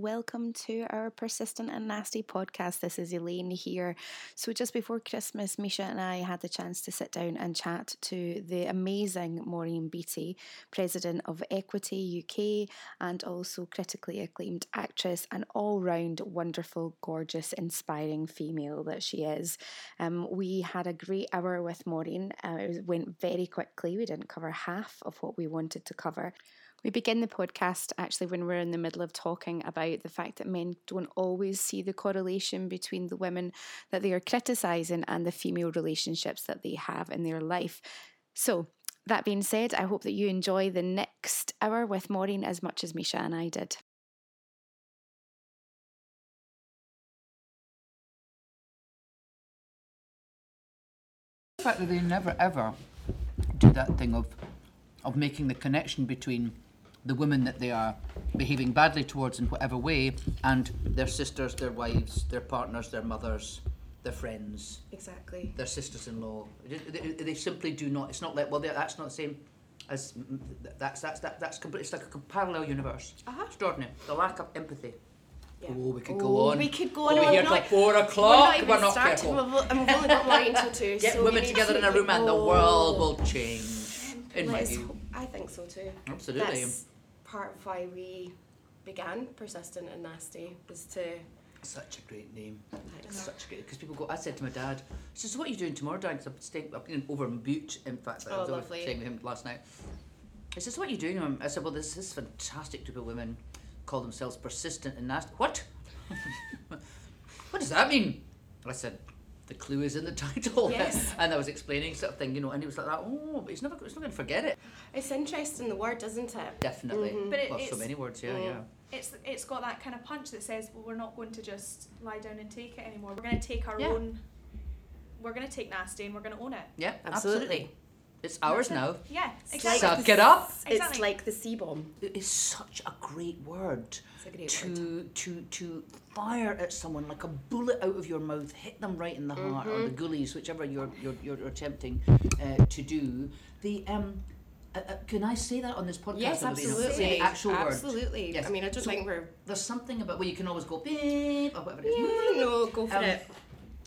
welcome to our Persistent and Nasty podcast. This is Elaine here. So, just before Christmas, Misha and I had the chance to sit down and chat to the amazing Maureen Beattie, President of Equity UK, and also critically acclaimed actress and all round wonderful, gorgeous, inspiring female that she is. Um, we had a great hour with Maureen. Uh, it went very quickly, we didn't cover half of what we wanted to cover. We begin the podcast actually when we're in the middle of talking about the fact that men don't always see the correlation between the women that they are criticising and the female relationships that they have in their life. So, that being said, I hope that you enjoy the next hour with Maureen as much as Misha and I did. The fact that they never ever do that thing of of making the connection between the women that they are behaving badly towards in whatever way and their sisters, their wives, their partners, their mothers, their friends, Exactly. their sisters-in-law. They, they, they simply do not. It's not like well, that's not the same as that's that's that, that's complete. It's like a parallel universe. Uh-huh. Extraordinary. The lack of empathy. Yeah. Oh, we could Oh, go on. We could go on. We're here till not- four We're o'clock. not We're not careful. We've, and we've only got Maureen until two. Get so women together to- in a room and the Oh. world will change. In my view. I think so too. Absolutely. That's part of why we began persistent and nasty was to Such a great name. Thanks. Such a great because people go. I said to my dad, "He says, what are you doing tomorrow, Dad?" 'Cause I'm staying up in, over in Bute. In fact, I Oh, was over lovely. staying with him last night. He says, "What are you doing?" I said, "Well, this this fantastic group of women call themselves persistent and nasty." What? what does that mean? I said. The clue is in the title, Yes. and I was explaining sort of thing, you know, and he was like, that, "Oh, but he's never, he's not going to forget it." It's interesting the word, isn't it? Definitely, Mhm. But it, well, so many words, yeah, mm. yeah. It's, it's got that kind of punch that says, well, we're not going to just lie down and take it anymore. We're going to take our Yeah. own. We're going to take nasty and we're going to own it. Yeah, Absolutely. absolutely. It's ours That's it. now. Yeah, It's exactly. Suck it up. It's Exactly. like the C bomb. It is such a great word. It's a great word. to to to fire at someone like a bullet out of your mouth, hit them right in the heart or Mm-hmm. the gullies, whichever you're you're, you're attempting uh, to do. The um, uh, uh, can I say that on this podcast? Yes, Or maybe not? absolutely. Say the actual word. Absolutely. Yes. I mean, I don't So- think we're. There's something about well, you can always go beep or whatever it is. Yeah, no, go for Um, it.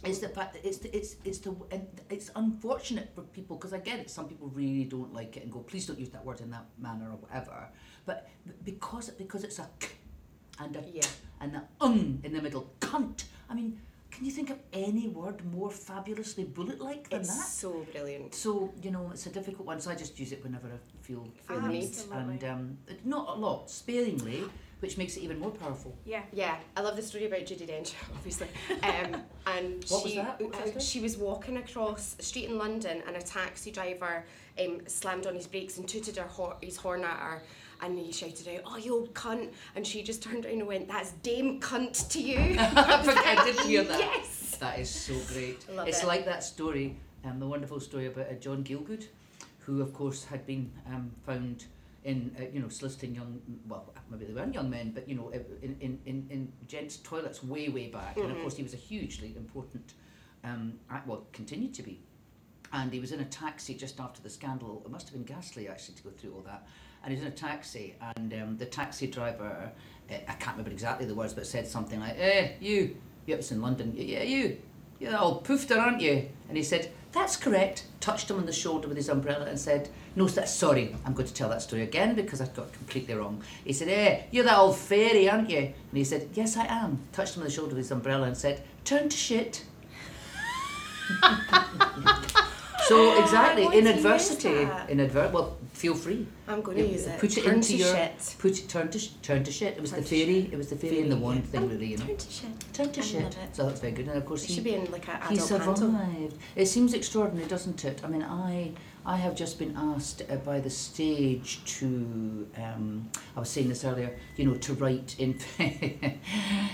It's the fact that it's the, it's it's the and it's unfortunate for people because I get it. Some people really don't like it and go, please don't use that word in that manner or whatever. But because because it's a k and a Yeah. and a um in the middle, cunt. I mean, can you think of any word more fabulously bullet-like than It's that? so brilliant. So you know, it's a difficult one. So I just use it whenever I feel Feel the the need, need. And um, not a lot, sparingly, which makes it even more powerful. Yeah. Yeah, I love the story about Judi Dench, obviously. Um, and What was she, that? What was uh, story? she was walking across a street in London, and a taxi driver um, slammed on his brakes and tooted her hor- his horn at her. And he shouted out, "Oh, you old cunt!" And she just turned around and went, "That's Dame Cunt to you." I did hear that. Yes. That is so great. Love it's it. like that story, um, the wonderful story about uh, John Gielgud, who of course had been um, found in, uh, you know, soliciting young, well, maybe they weren't young men, but you know, in, in, in, in gents' toilets way, way back. And of Mhm. course, he was a hugely important, um, act- well, continued to be. And he was in a taxi just after the scandal. It must have been ghastly actually to go through all that. And he's in a taxi, and um, the taxi driver, uh, I can't remember exactly the words, but said something like, "Eh, you, yeah, it's in London. Yeah, you, you're that old poofter, aren't you?" And he said, "That's correct." Touched him on the shoulder with his umbrella and said, "No, sorry. I'm going to tell that story again because I got completely wrong." He said, "Eh, you're that old fairy, aren't you?" And he said, "Yes, I am." Touched him on the shoulder with his umbrella and said, "Turn to shit." so exactly in adversity, in adver well, feel free. I'm going to use it. Put it Turn into to your shit. put it turn to sh- turn to shit. It was Turn the fairy. It was the fairy and the yeah. thing, really. You know. Turn to shit. Turn to I shit. love it. So that's very good. And of course It he should be in like a he adult panto. survived. It seems extraordinary, doesn't it? I mean, I I have just been asked uh, by the stage to um, I was saying this earlier. You know, to write in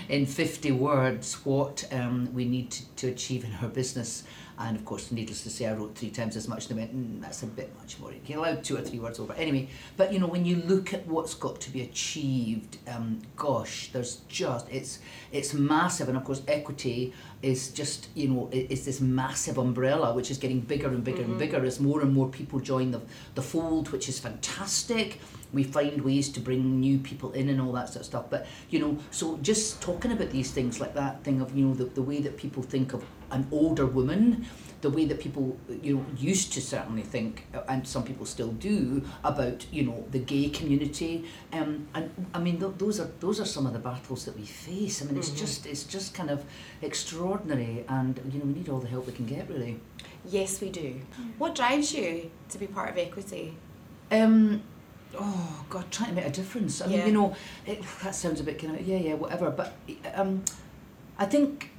in fifty words what um, we need to, to achieve in our business. And of course, needless to say, I wrote three times as much. They went, mm, that's a bit much more. You allowed two or three words over. Anyway, but you know, when you look at what's got to be achieved, um, gosh, there's just it's it's massive. And of course, equity is just you know i- is this massive umbrella which is getting bigger and bigger and bigger as more and more people join the the fold, which is fantastic. We find ways to bring new people in and all that sort of stuff. But you know, so just talking about these things like that thing of you know the, the way that people think of an older woman, the way that people you know used to certainly think, uh, and some people still do about you know the gay community. Um, and I mean th- those are those are some of the battles that we face. I mean it's just it's just kind of extraordinary, and you know we need all the help we can get really. Yes, we do. What drives you to be part of equity? Um, oh God, trying to make a difference. I mean, you know, it, that sounds a bit kind of yeah, yeah, whatever. But um, I think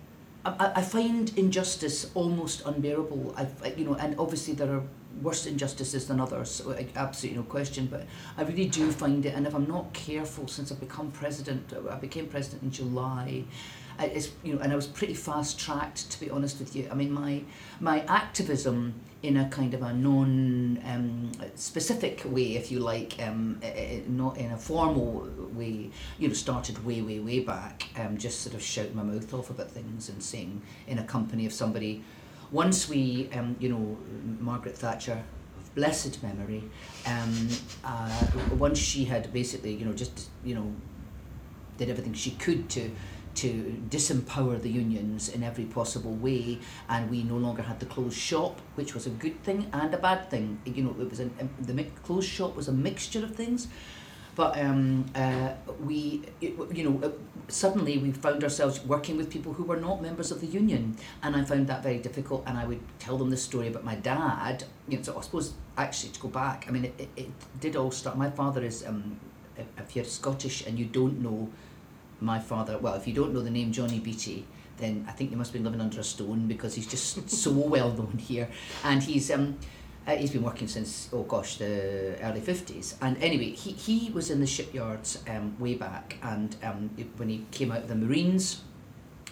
I, I- find injustice almost unbearable. I, I- you know, and obviously there are worse injustices than others. So absolutely no question. But I really do find it, and if I'm not careful, since I've become president, I became president in July. It's you know, and I was pretty fast tracked to be honest with you. I mean, my my activism in a kind of a non um, specific way, if you like, um, not in a formal way, you know, started way, way, way back, um, just sort of shouting my mouth off about things and saying in a company of somebody. Once we, um, you know, Margaret Thatcher, of blessed memory, um, uh, once she had basically, you know, just, you know, did everything she could to to disempower the unions in every possible way and we no longer had the closed shop which was a good thing and a bad thing. You know it was an, um, the mi- closed shop was a mixture of things. But um, uh, we it, you know suddenly we found ourselves working with people who were not members of the union and I found that very difficult and I would tell them this story about my dad you know so I suppose actually to go back I mean it, it, it did all start my father is um, if you're Scottish and you don't know my father, well, if you don't know the name Johnny Beattie, then I think you must be living under a stone because he's just so well known here. And he's um, uh, he's been working since oh gosh the early fifties. And anyway, he, he was in the shipyards um, way back, and um, when he came out of the Marines,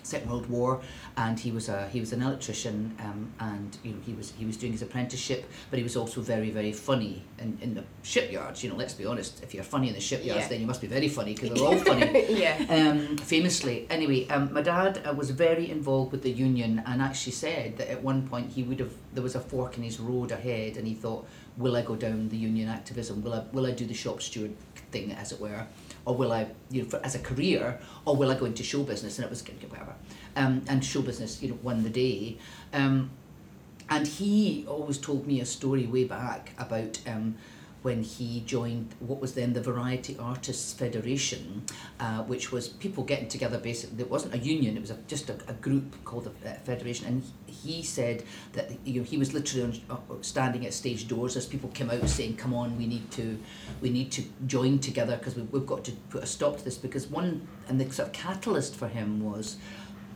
Second World War, and he was a he was an electrician, um, and you know he was he was doing his apprenticeship, but he was also very very funny in, in the shipyards. You know, let's be honest, if you're funny in the shipyards, Yeah. then you must be very funny because they're all funny yeah. um, famously. Anyway, um, my dad uh, was very involved with the union and actually said that at one point he would have there was a fork in his road ahead, and he thought, "Will I go down the union activism? Will I will I do the shop steward thing, as it were, or will I, you know, for, as a career, or will I go into show business?" And it was whatever, um, and show business, you know, won the day. Um, and he always told me a story way back about um, when he joined what was then the Variety Artists Federation, uh, which was people getting together basically. It wasn't a union, it was a, just a, a group called the uh, Federation. And he said that you know, he was literally on, uh, standing at stage doors as people came out saying, Come on, we need to. We need to join together because we, we've got to put a stop to this. Because one, and the sort of catalyst for him was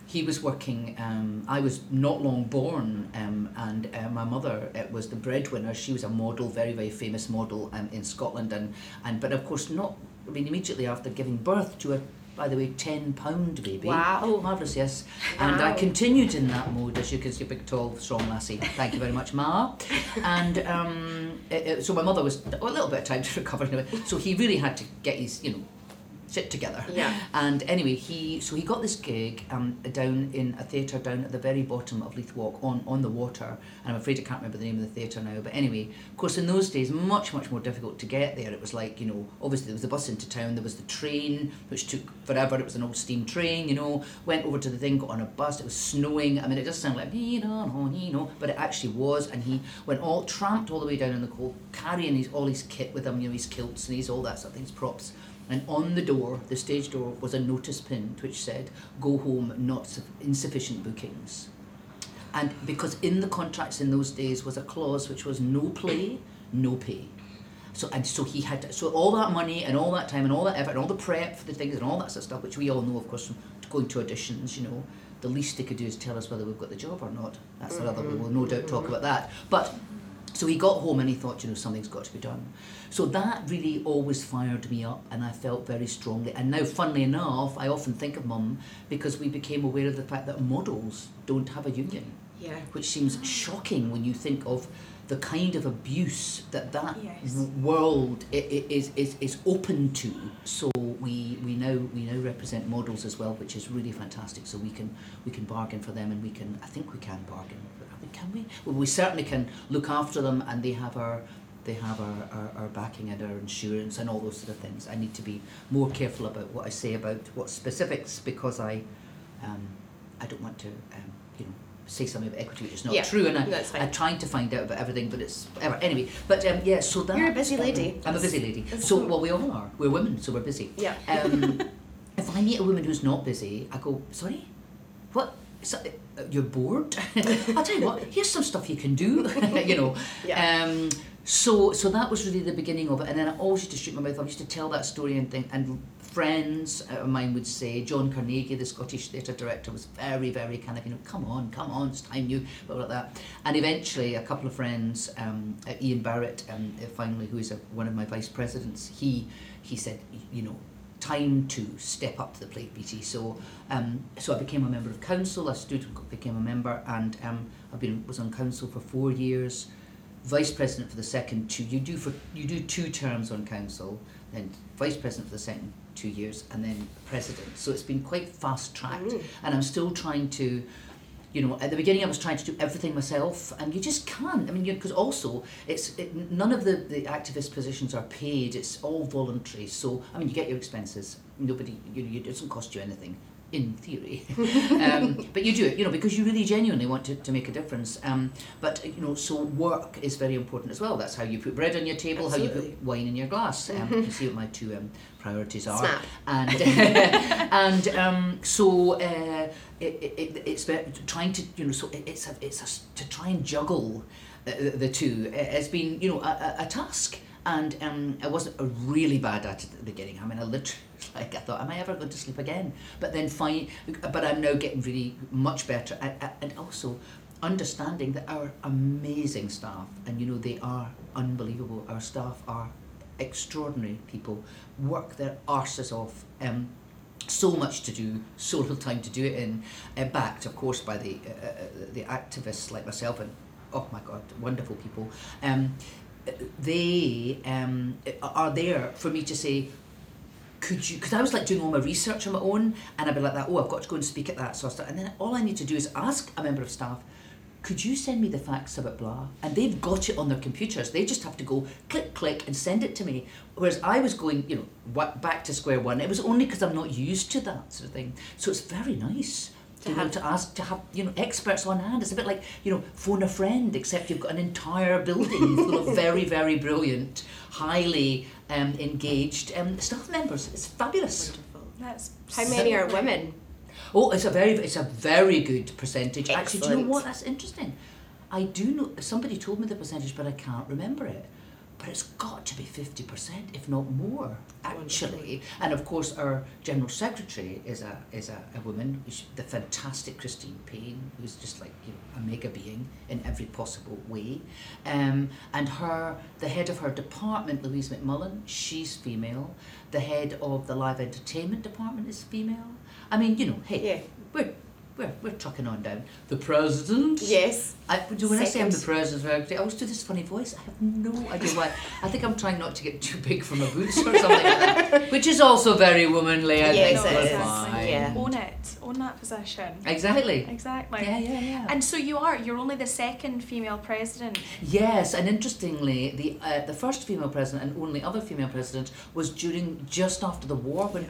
he was working. Um, I was not long born, um, and uh, my mother uh, was the breadwinner. She was a model, very very famous model um, in Scotland, and and but of course not. I mean, immediately after giving birth to a, by the way, ten pound baby. Wow. Oh marvelous, yes. And I continued in that mode, as you can see, big, tall, strong lassie. Thank you very much, Ma. And um, it, it- so my mother was a little bit of time to recover. Anyway. So he really had to get his, you know, shit together. Yeah. And anyway, he so he got this gig um, down in a theatre down at the very bottom of Leith Walk on, on the water. And I'm afraid I can't remember the name of the theatre now. But anyway, of course, in those days, much, much more difficult to get there. It was like, you know, obviously there was the bus into town, there was the train, which took forever. It was an old steam train, you know. Went over to the thing, got on a bus, it was snowing. I mean, it just sounded like, you know, you know, but it actually was. And he went all, tramped all the way down in the cold, carrying his, all his kit with him, you know, his kilts and his all that sort of things, props. And on the door, the stage door, was a notice pinned which said, "Go home, not su- insufficient bookings." And because in the contracts in those days was a clause which was no play, no pay. So and so he had to, so all that money and all that time and all that effort and all the prep for the things and all that sort of stuff, which we all know, of course, from going to auditions. You know, the least they could do is tell us whether we've got the job or not. That's another. We will no doubt talk about that. But so he got home and he thought, you know, something's got to be done. So that really always fired me up, and I felt very strongly. And now, funnily enough, I often think of mum because we became aware of the fact that models don't have a union. Yeah. which seems shocking when you think of the kind of abuse that that Yes. world is, is, is open to. So we, we now we now represent models as well, which is really fantastic. So we can we can bargain for them, and we can I think we can bargain. Can we? Well, we certainly can look after them, and they have our they have our, our, our backing and our insurance and all those sort of things. I need to be more careful about what I say about what specifics because I um, I don't want to um, you know say something about equity which is not Yeah, true, and I, That's fine. I'm trying to find out about everything, but it's. Anyway, but um, yeah, so that You're a busy lady. I'm a busy lady. So well, we all are. We're women, so we're busy. yeah. Um, if I meet a woman who's not busy, I go, sorry, what? So, you're bored? I'll tell you what. Here's some stuff you can do. you know. Yeah. Um, so so that was really the beginning of it, and then I always used to shoot my mouth. I used to tell that story and think, and friends of mine would say, John Carnegie, the Scottish theatre director, was very very kind of you know, come on, come on, it's time you, blah blah blah. And eventually, a couple of friends, um, uh, Ian Barritt, um, uh, finally, who is a, one of my vice presidents, he he said, you know, time to step up to the plate, BT. So, um, so I became a member of council. I stood, became a member, and um, I've been was on council for four years. Vice president for the second two. You do for you do two terms on council, then vice president for the second two years, and then president. So it's been quite fast tracked, Mm. and I'm still trying to. You know, at the beginning I was trying to do everything myself, and you just can't. I mean, because also it's it, none of the the activist positions are paid. It's all voluntary. So I mean, you get your expenses. Nobody, you, you, it doesn't cost you anything in theory, um, but you do it. You know, because you really genuinely want to, to make a difference. Um, but you know, so work is very important as well. That's how you put bread on your table, how you put wine in your glass. Um, you see what my two um, priorities are Snap. and and um, so uh, it, it, it, it's trying to you know so it, it's a, it's a, to try and juggle uh, the, the two uh, has been you know a, a, task. And um, I wasn't really bad at it at the beginning. I mean I literally like I thought am I ever going to sleep again? But then fine but I'm now getting really much better and also understanding that our amazing staff and you know they are unbelievable. Our staff are extraordinary people. Work their arses off. Um, so much to do, so little time to do it in. Uh, backed, of course, by the uh, uh, the activists like myself and oh my god, wonderful people. Um, they um, are there for me to say. Could you? Because I was like doing all my research on my own, and I'd be like that. Oh, I've got to go and speak at that. So I start, and then all I need to do is ask a member of staff, could you send me the facts about blah? And they've got it on their computers. They just have to go click, click, and send it to me. Whereas I was going, you know, back to square one. It was only because I'm not used to that sort of thing. So it's very nice to, To be able have- to ask to have you know experts on hand. It's a bit like you know phone a friend, except you've got an entire building full of very, very brilliant, highly um, engaged um, staff members. It's fabulous. That's How many are so women? Oh, it's a very it's a very good percentage. Actually, do you know what? That's interesting. I do know somebody told me the percentage, but I can't remember it. But it's got to be fifty percent, if not more, actually. And of course, our general secretary is a is a, a woman, the fantastic Christine Payne, who's just like you know, a mega being in every possible way. Um, and her, the head of her department, Louise McMullen, she's female. The head of the live entertainment department is female. I mean, you know, hey, Yeah. we're we're, we're trucking on down. The president. Yes. I, do when I say I'm the Second. president, I always do this funny voice. I have no idea why. I think I'm trying not to get too big for my boots or something like that, which is also very womanly. I Yes, think. it but is. fine. Yeah. Own it. Own that position. Exactly. Exactly. Yeah, yeah, yeah. And so you are. You're only the second female president. Yes, and interestingly, the uh, the first female president and only other female president was during just after the war when,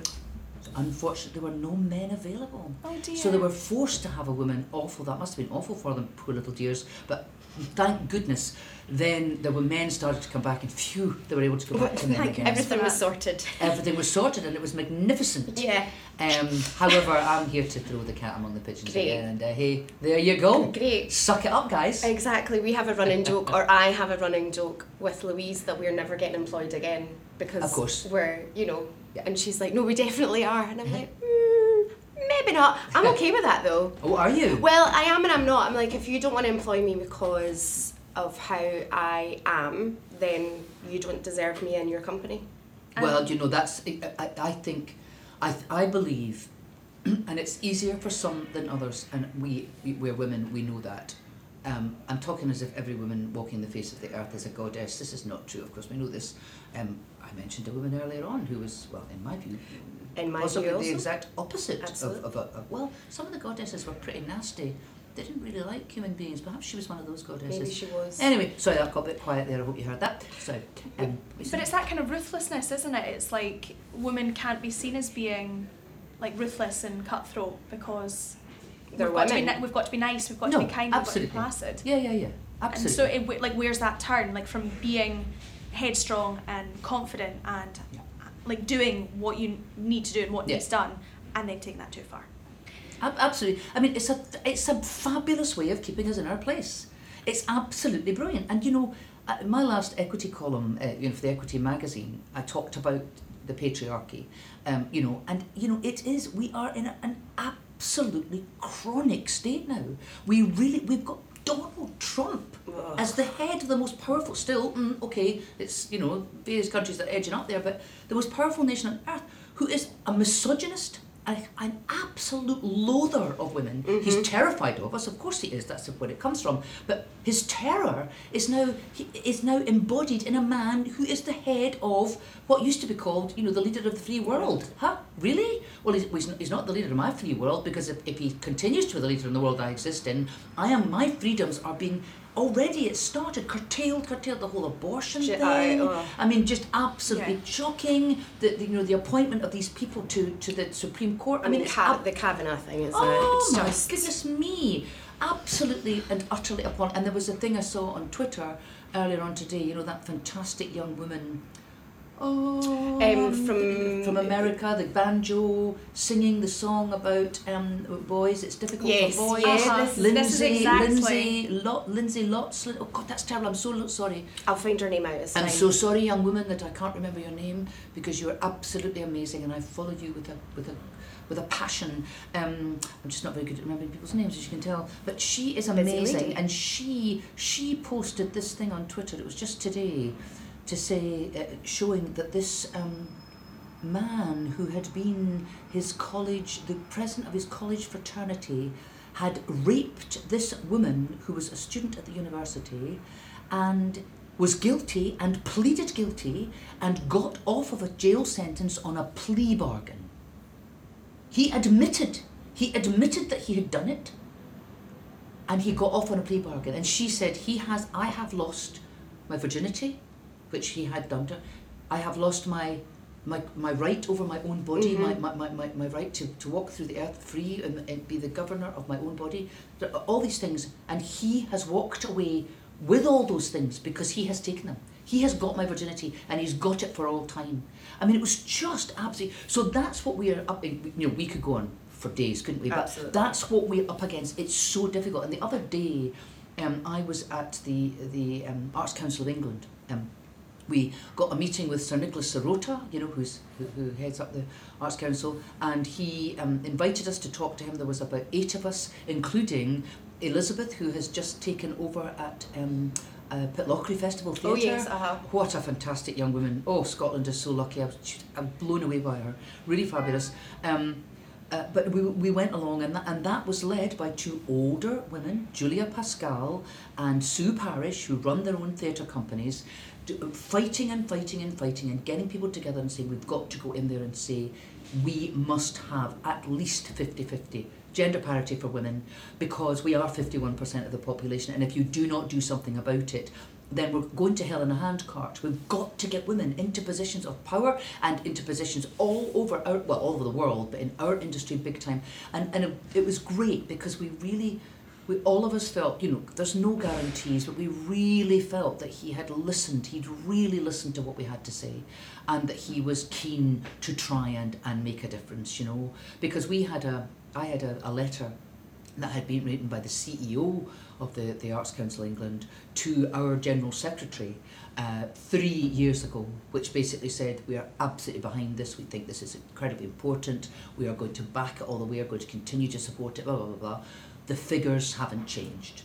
unfortunately, there were no men available. Oh dear. So they were forced to have a woman. Awful. That must have been awful for them, poor little dears. But thank goodness, then there were men started to come back, and phew, they were able to go back to men again. Everything was sorted. Everything was sorted, and it was magnificent. Yeah. Um, however, I'm here to throw the cat among the pigeons Great. again, and uh, hey, there you go. Great. Suck it up, guys. Exactly. We have a running joke, or I have a running joke with Louise that we're never getting employed again because Of course. we're, you know, Yeah. and she's like, no, we definitely are. And I'm like, mm, maybe not. I'm okay with that though. Oh, are you? Well, I am and I'm not. I'm like, if you don't want to employ me because of how I am, then you don't deserve me in your company. Well, you know, that's, I, I, I think, I, I believe, and it's easier for some than others, and we, we're women, we know that. Um, I'm talking as if every woman walking the face of the earth is a goddess. This is not true, of course. We know this. Um, I mentioned a woman earlier on who was, well, in my view, In my possibly view the exact opposite of, Absolutely. of, a, of. Well, some of the goddesses were pretty nasty. They didn't really like human beings. Perhaps she was one of those goddesses. Maybe she was. Anyway, sorry, I got a bit quiet there. I hope you heard that. So, um, But it's that kind of ruthlessness, isn't it? It's like women can't be seen as being like ruthless and cutthroat because They're we've got, to be, we've got to be nice, we've got No, to be kind, we've got to be absolutely. placid. yeah, yeah, yeah, Absolutely. And so, it, like, where's that turn? Like, from being headstrong and confident and Yeah. like doing what you need to do and what Yeah. needs done, and then taking that too far. Absolutely. I mean, it's a it's a fabulous way of keeping us in our place. It's absolutely brilliant. And you know, my last equity column, uh, you know, for the Equity magazine, I talked about the patriarchy. Um, you know, and you know, it is we are in a, an absolutely chronic state now. We really we've got Donald Trump Ugh. as the head of the most powerful. Still, mm, okay, it's you know various countries that are edging up there, but the most powerful nation on earth, who is a misogynist, a, an absolute loather of women. He's mm-hmm. terrified of us. Of course he is. That's where it comes from. But his terror is now he is now embodied in a man who is the head of what used to be called, you know, the leader of the free world. Huh? Really? Well, he's, he's not the leader of my free world because if, if he continues to be the leader in the world I exist in, I am. My freedoms are being already. It started curtailed, curtailed the whole abortion thing. I- ugh. I mean, just absolutely Yeah. shocking. The, the you know the appointment of these people to, to the Supreme Court. I mean, it's Ca- ab- the Kavanaugh thing is oh it's my just goodness me, absolutely and utterly upon. And there was a thing I saw on Twitter earlier on today. You know that fantastic young woman. Oh, Um, from- from America, the banjo singing the song about um, boys. It's difficult Yes, for boys. yes, Uh-huh. this- Lindsay, this is exactly- Lindsay, Lot, Lindsay Lots. Oh God, that's terrible. I'm so sorry. I'll find her name out. It's I'm fine. so sorry, young woman, that I can't remember your name because you're absolutely amazing, and I followed you with a with a with a passion. Um, I'm just not very good at remembering people's names, as you can tell. But she is amazing, and she she posted this thing on Twitter. It was just today, to say uh, showing that this. Um, man who had been his college, the president of his college fraternity, had raped this woman who was a student at the university and was guilty and pleaded guilty and got off of a jail sentence on a plea bargain. He admitted, he admitted that he had done it and he got off on a plea bargain. And she said, he has, I have lost my virginity, which he had done to I have lost my my, my right over my own body, my, my, my, my, my right to, to walk through the earth free and, and be the governor of my own body, all these things. And he has walked away with all those things because he has taken them. He has got my virginity and he's got it for all time. I mean, it was just absolutely. So that's what we are up. in- You know, we could go on for days, couldn't we? But Absolutely. that's what we're up against. It's so difficult. And the other day, um, I was at the the um, Arts Council of England. Um, we got a meeting with Sir Nicholas Serota, you know, who's who, who heads up the Arts Council, and he um, invited us to talk to him. There was about eight of us, including Elizabeth, who has just taken over at um, uh, Pitlochry Festival Theatre. Oh yes, uh huh. What a fantastic young woman. Oh, Scotland is so lucky. I was, I'm blown away by her. Really fabulous. Um, uh, but we, we went along, and that, and that was led by two older women, Julia Pascal and Sue Parrish, who run their own theatre companies, Um, fighting and fighting and fighting and getting people together and saying, we've got to go in there and say, we must have at least 50 50 gender parity for women because we are 51% of the population. And if you do not do something about it, then we're going to hell in a handcart. We've got to get women into positions of power and into positions all over our, well, all over the world, but in our industry big time. And, and it, it was great because we really, we all of us felt, you know, there's no guarantees, but we really felt that he had listened. He'd really listened to what we had to say, and that he was keen to try and, and make a difference. You know, because we had a, I had a, a letter that had been written by the CEO of the, the Arts Council England to our General Secretary uh, three years ago, which basically said we are absolutely behind this. We think this is incredibly important. We are going to back it all the way. We are going to continue to support it. Blah blah blah blah. The figures haven't changed.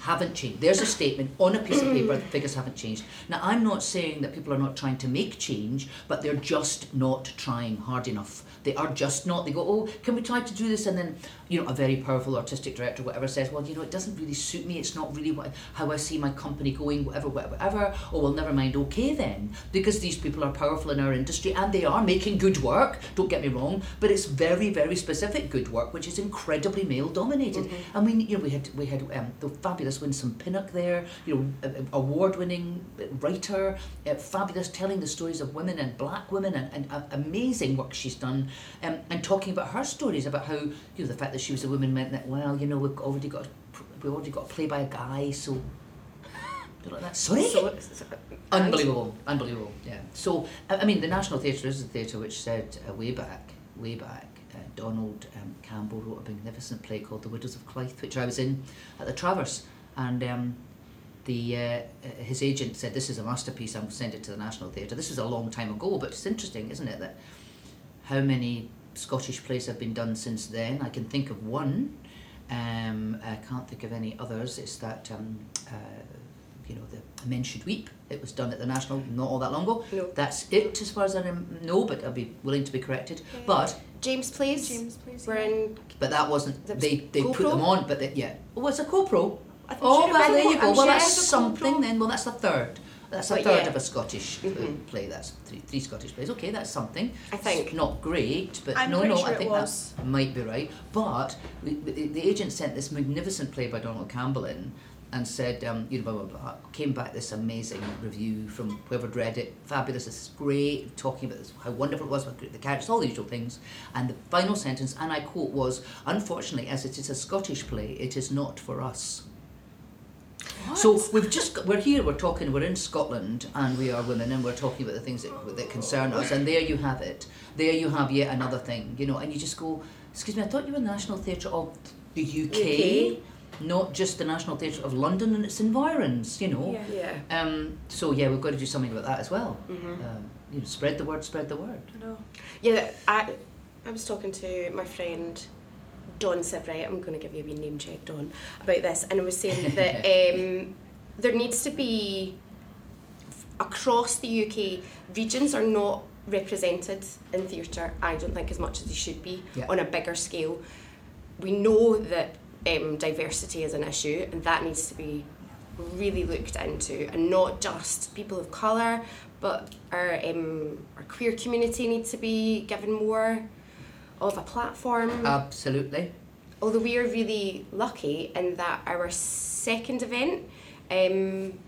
haven't changed. There's a statement on a piece of paper, the figures haven't changed. Now, I'm not saying that people are not trying to make change, but they're just not trying hard enough. They are just not. They go, oh, can we try to do this? And then, you know, a very powerful artistic director, whatever, says, well, you know, it doesn't really suit me. It's not really what, how I see my company going, whatever, whatever, whatever. Oh, well, never mind. Okay, then. Because these people are powerful in our industry and they are making good work, don't get me wrong, but it's very, very specific good work, which is incredibly male dominated. And we, you know, we had, we had um, the fabulous Winsome Pinnock there, you know, award winning writer, uh, fabulous telling the stories of women and black women and, and uh, amazing work she's done um, and talking about her stories about how you know the fact that she was a woman meant that well you know we've already got we already got to play by a guy so like that. Sorry? So, so- unbelievable. Unbelievable. Yeah. So I, I mean the National Theatre is a theatre which said uh, way back way back uh, Donald um, Campbell wrote a magnificent play called The Widows of Clyth which I was in at the Traverse, and um, the uh, uh, his agent said this is a masterpiece. I'm going to send it to the National Theatre. This is a long time ago but it's interesting isn't it that how many Scottish plays have been done since then. I can think of one. Um, I can't think of any others. It's that, um, uh, you know, the Men Should Weep. It was done at the National not all that long ago. No. That's it as far as I know, but I'd be willing to be corrected. But James plays. James, please. We're in. but that wasn't. That They they put co-pro? them on, but they, yeah. Oh, it's a co-pro. I think Oh, well, there you go. I'm Well, sure that's something co-pro. then. Well, that's the third. That's a But third yeah. of a Scottish uh, Mhm. play. That's three, three Scottish plays. Okay, that's something. I think. It's not great, but I'm no, no, sure I think that might be right. But the, the, the agent sent this magnificent play by Donald Campbell in and said, um, you know, blah, blah, blah. Came back this amazing review from whoever read it. Fabulous, this is great, talking about this, how wonderful it was, the characters, all the usual things. And the final sentence, and I quote, was, unfortunately, as it is a Scottish play, it is not for us. So we've just got, we're here. We're talking. We're in Scotland, and we are women, and we're talking about the things that, that concern us. And there you have it. There you have yet another thing, you know. And you just go, excuse me. I thought you were the National Theatre of the UK, not just the National Theatre of London and its environs, you know. Yeah. Yeah. Um. So yeah, we've got to do something about that as well. Mhm. Um, you know, spread the word. Spread the word. I know. Yeah, I, I was talking to my friend Don Severett, I'm going to give you a wee name check, Don, about this, and I was saying that um, there needs to be, across the UK, regions are not represented in theatre, I don't think, as much as they should be Yeah. on a bigger scale. We know that um, diversity is an issue, and that needs to be really looked into, and not just people of colour, but our, um, our queer community needs to be given more of a platform. Absolutely. Although we are really lucky in that our second event, um,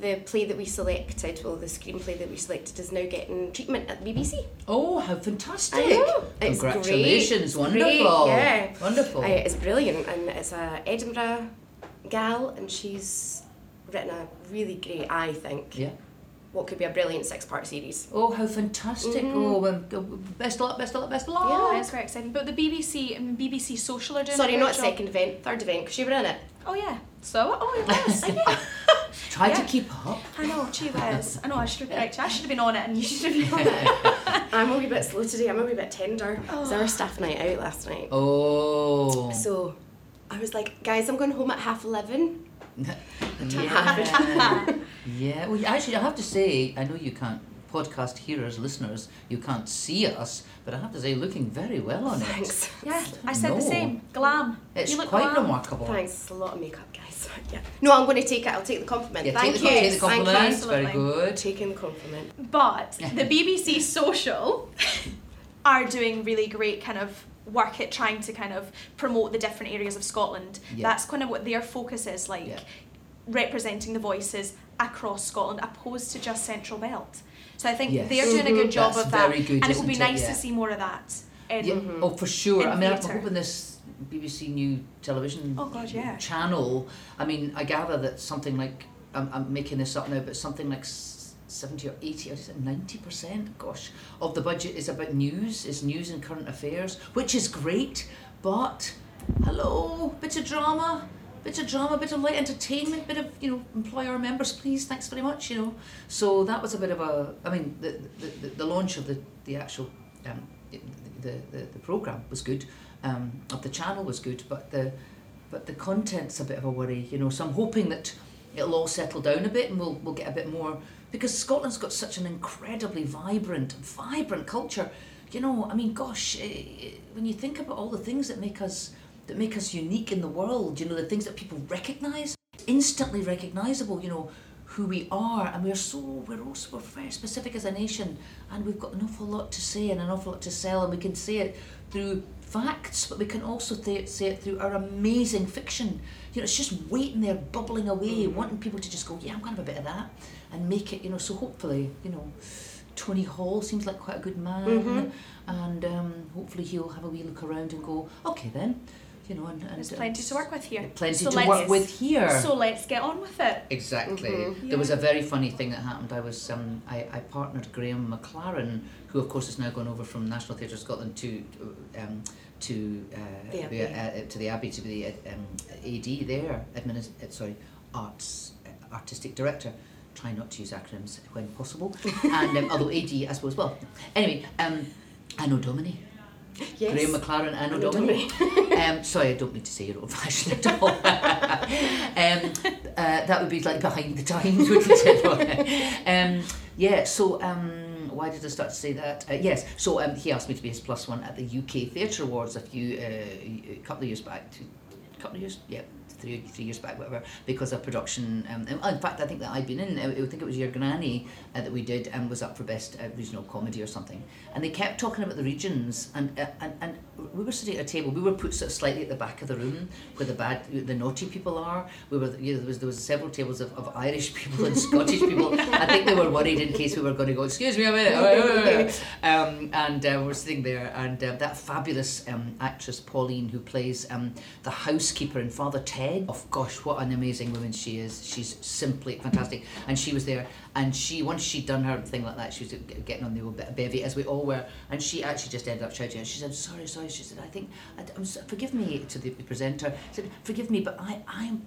the play that we selected, well, the screenplay that we selected, is now getting treatment at the BBC. Oh, how fantastic! I know. It's Congratulations, great. wonderful. Great, yeah. Wonderful. Uh, it's brilliant, and it's a Edinburgh gal, and she's written a really great, I think, yeah. What could be a brilliant six-part series. Oh, how fantastic! Mhm. Oh, best of luck, best of luck, best of luck. Yeah. It's very exciting. But the BBC and BBC Social are doing Sorry, not job. second event, third event, because you were in it. Oh yeah. So oh it was. yeah. Try to keep up. I know, gee whiz. I know I should have. I should have been on it and you should have been on it. I'm a wee bit slow today, I'm a wee bit tender. It was Oh. our staff night out last night. Oh. So I was like, guys, I'm going home at half 11. Yeah. yeah. Well, actually, I have to say, I know you can't podcast hearers, listeners, you can't see us, but I have to say, looking very well on it. Thanks. Yeah, I said No. the same. Glam. It's you look quite glam. remarkable. Thanks. A lot of makeup, guys. yeah. No, I'm going to take it. I'll take the compliment. Yeah, Thank take you. the, take the Thank you. compliments. Very good. Taking the compliment. But the BBC Social are doing really great kind of work at trying to kind of promote the different areas of Scotland. Yeah. That's kind of what their focus is like Yeah. representing the voices across Scotland opposed to just Central Belt. So I think Yes. they're doing a good job That's of that. good, and it would be isn't it? nice Yeah. to see more of that. in- Yeah. Mhm. Oh, for sure. In I mean, I'm hoping this BBC new television Oh, God, yeah. channel. I mean, I gather that something like I'm, I'm making this up now, but something like s- seventy or eighty or is it ninety percent? Gosh, of the budget is about news, is news and current affairs, which is great. But hello, bit of drama, bit of drama, bit of light entertainment, bit of you know employ our members, please. Thanks very much. You know, so that was a bit of a. I mean, the the, the, launch of the the actual um, the, the, the program was good, um, of the channel was good, but the but the content's a bit of a worry, you know. So I'm hoping that it'll all settle down a bit and we'll we'll get a bit more because Scotland's got such an incredibly vibrant, vibrant culture. You know, I mean, gosh, eh, eh, when you think about all the things that make us that make us unique in the world, you know, the things that people recognise, instantly recognisable. You know, who we are, and we're so we're also we're very specific as a nation, and we've got an awful lot to say and an awful lot to sell, and we can say it through facts, but we can also th- say it through our amazing fiction. You know, it's just waiting there, bubbling away, wanting people to just go, yeah, I'm to have a bit of that, and make it. You know, so hopefully, you know. Tony Hall seems like quite a good man, and um, hopefully he'll have a wee look around and go, okay then, you know, and, and There's uh, plenty to work with here. Plenty So to let's- work with here. So let's get on with it. Exactly. Mhm. There was a very funny thing that happened. I was um, I, I partnered Graham McLaren, who of course has now gone over from National Theatre Scotland to um, to uh, The Abbey. uh, to the Abbey to be the um, AD there, administ- uh, sorry, arts uh, artistic director. Try not to use acronyms when possible. and um, although AD, I suppose. Well, anyway, um, Anno Domini. Yes. Graham McLaren and Anno Domini. um, sorry, I don't mean to say your old fashioned at all. um, uh, that would be like behind the times, wouldn't it? um, yeah, so um, why did I start to say that? Uh, yes, so um, he asked me to be his plus one at the UK Theatre Awards a few, uh, a couple of years back. Two, couple of years? Yeah. Three, three years back, whatever, because of production. Um, in fact, I think that I'd been in. I I think it was Your Granny uh, that we did, and was up for best uh, regional comedy or something. And they kept talking about the regions, and uh, and and we were sitting at a table. We were put sort of slightly at the back of the room where the bad, the naughty people are. We were, you know, there was there was several tables of, of Irish people and Scottish people. I think they were worried in case we were going to go. Excuse me a minute. um, and uh, we're sitting there, and uh, that fabulous um, actress Pauline, who plays um, the housekeeper in Father Ted. Oh gosh, what an amazing woman she is! She's simply fantastic, and she was there. And she, once she'd done her thing like that, she was getting on the old bit of bevy, as we all were. And she actually just ended up shouting. She said, "Sorry, sorry." She said, "I think, I, I'm, so- forgive me to the presenter." She said, "Forgive me, but I, I'm,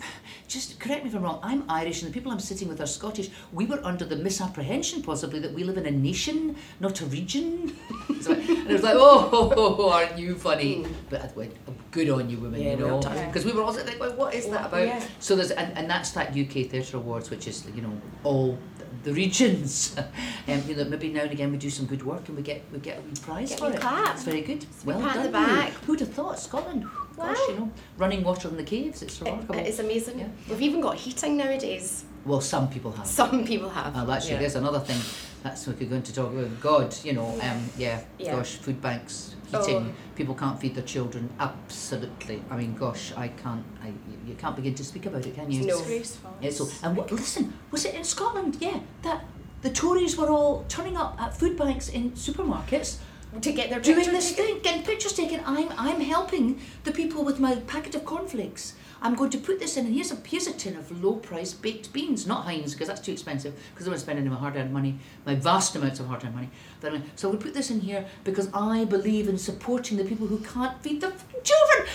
just correct me if I'm wrong. I'm Irish, and the people I'm sitting with are Scottish. We were under the misapprehension, possibly, that we live in a nation, not a region." so, and it was like, "Oh, oh, oh aren't you funny?" But I went, oh, "Good on you, women." Yeah, you know, because we were all like, "What is that about?" Yeah. So there's and, and that's that UK Theatre Awards, which is you know all the regions. um, you know, maybe now and again we do some good work and we get we get a wee prize Get for it. clap. It's very good. Well done. the back. Who'd have thought Scotland? Gosh, Wow. you know, running water in the caves. It's It- remarkable. it is amazing. Yeah. We've even got heating nowadays. well, some people have. Some people have. Well, actually, Yeah. there's another thing. That's we could go into talk about. God, you know, um, yeah, Yeah. gosh, food banks, Oh. People can't feed their children. Absolutely. I mean, gosh, I can't. I you- you can't begin to speak about it, can you? No. Disgraceful. Yeah, so, and what, listen, was it in Scotland? Yeah, that the Tories were all turning up at food banks in supermarkets to get their doing this taken. thing, getting pictures taken. I'm, I'm helping the people with my packet of cornflakes. I'm going to put this in, and here's a here's a tin of low price baked beans, not Heinz, because that's too expensive. Because I was spending any of my hard-earned money, my vast amounts of hard-earned money. But anyway, so we put this in here because I believe in supporting the people who can't feed their fucking children.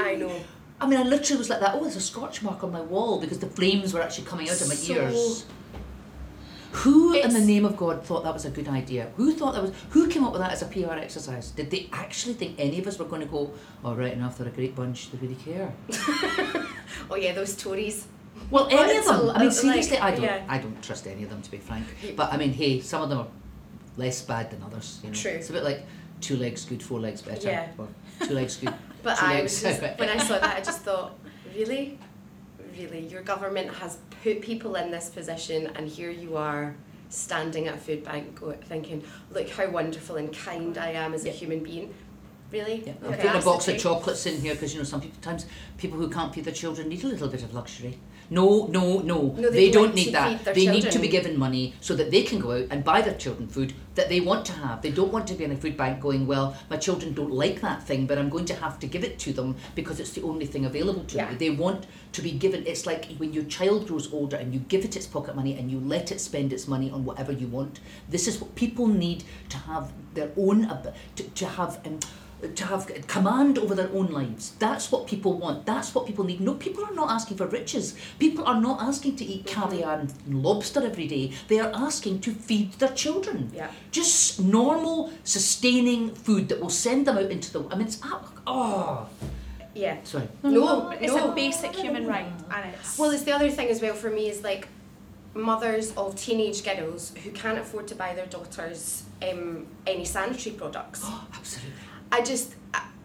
I know. I mean, I literally was like that. Oh, there's a scorch mark on my wall because the flames were actually coming out of my So- ears. Who in the name of God thought that was a good idea? Who thought that was? Who came up with that as a PR exercise? Did they actually think any of us were going to go? All right, enough. They're a great bunch. They really care. Oh yeah, those Tories. Well, Well, any of them. lo- I mean, like, seriously, I don't. yeah. I don't trust any of them to be frank. But I mean, hey, some of them are less bad than others. You know, True. it's a bit like two legs good, four legs better. Yeah. Or two legs good. But I legs. was just when I saw that, I just thought, really, really, your government has put people in this position, and here you are standing at a food bank, thinking, look how wonderful and kind I am as a human being. Really? Yeah, I'm putting a box of chocolates in here because you know some people, times people who can't feed their children need a little bit of luxury. No, no, no. No, they they don't need that. They need to be given money so that they can go out and buy their children food that they want to have. They don't want to be in a food bank going, well, my children don't like that thing, but I'm going to have to give it to them because it's the only thing available to Yeah. me. They want to be given. It's like when your child grows older and you give it its pocket money and you let it spend its money on whatever you want. This is what people need to have their own to, to have. Um, to have command over their own lives. That's what people want. That's what people need. No, people are not asking for riches. People are not asking to eat caviar and lobster every day. They are asking to feed their children. Yeah. Just normal, sustaining food that will send them out into the. I mean, it's oh, Yeah. Sorry. No, It's no. a basic human right, and it's Well, it's the other thing as well for me is like mothers of teenage girls who can't afford to buy their daughters um, any sanitary products. Oh, absolutely. I just,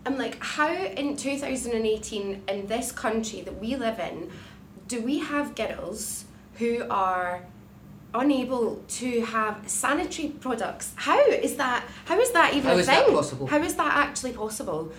I'm like, how in 2018 in this country that we live in, do we have girls who are unable to have sanitary products? How is that? How is that even How a is thing? that possible? How is that actually possible?